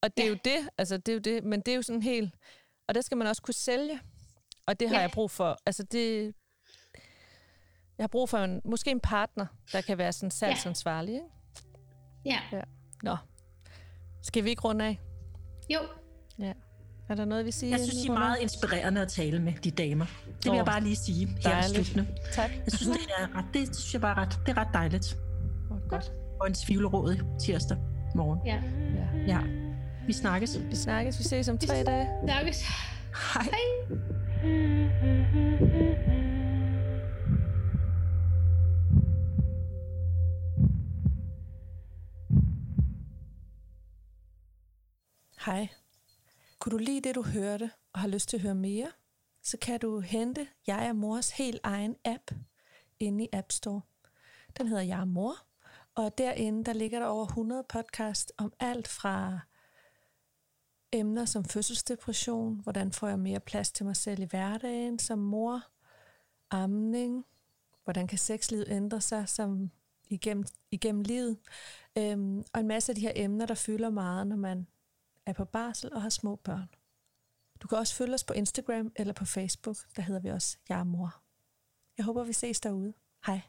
Og det er Ja. jo det, altså det er jo det, men det er jo sådan helt, og det skal man også kunne sælge. Og det har Ja. jeg brug for. Altså det, jeg har brug for en, måske en partner, der kan være sådan salgsansvarlig. Ikke? Ja. Nå, skal vi ikke runde af? Jo. Ja. Er der noget, vi siger? Jeg synes, vi er meget inspirerende at tale med, de damer. Det vil jeg bare lige sige her dejligt. sluttende. Tak. Jeg synes, det er ret, det synes jeg bare er ret, det er ret dejligt. Oh, godt. Og en tvivleråd tirsdag morgen. Ja. Ja. Ja, vi snakkes. Vi snakkes, vi ses om tre dage. Snakkes. Hej. Hej. Hej. Kunne du lide det, du hørte, og har lyst til at høre mere, så kan du hente Jeg er Mors helt egen app inde i App Store. Den hedder Jeg er Mor, og derinde der ligger der over 100 podcast om alt fra emner som fødselsdepression, hvordan får jeg mere plads til mig selv i hverdagen som mor, amning, hvordan kan sexlivet ændre sig som igennem, igennem livet, øhm, og en masse af de her emner, der fylder meget, når man er på barsel og har små børn. Du kan også følge os på Instagram eller på Facebook. Der hedder vi også Jeg er mor. Jeg håber, vi ses derude. Hej.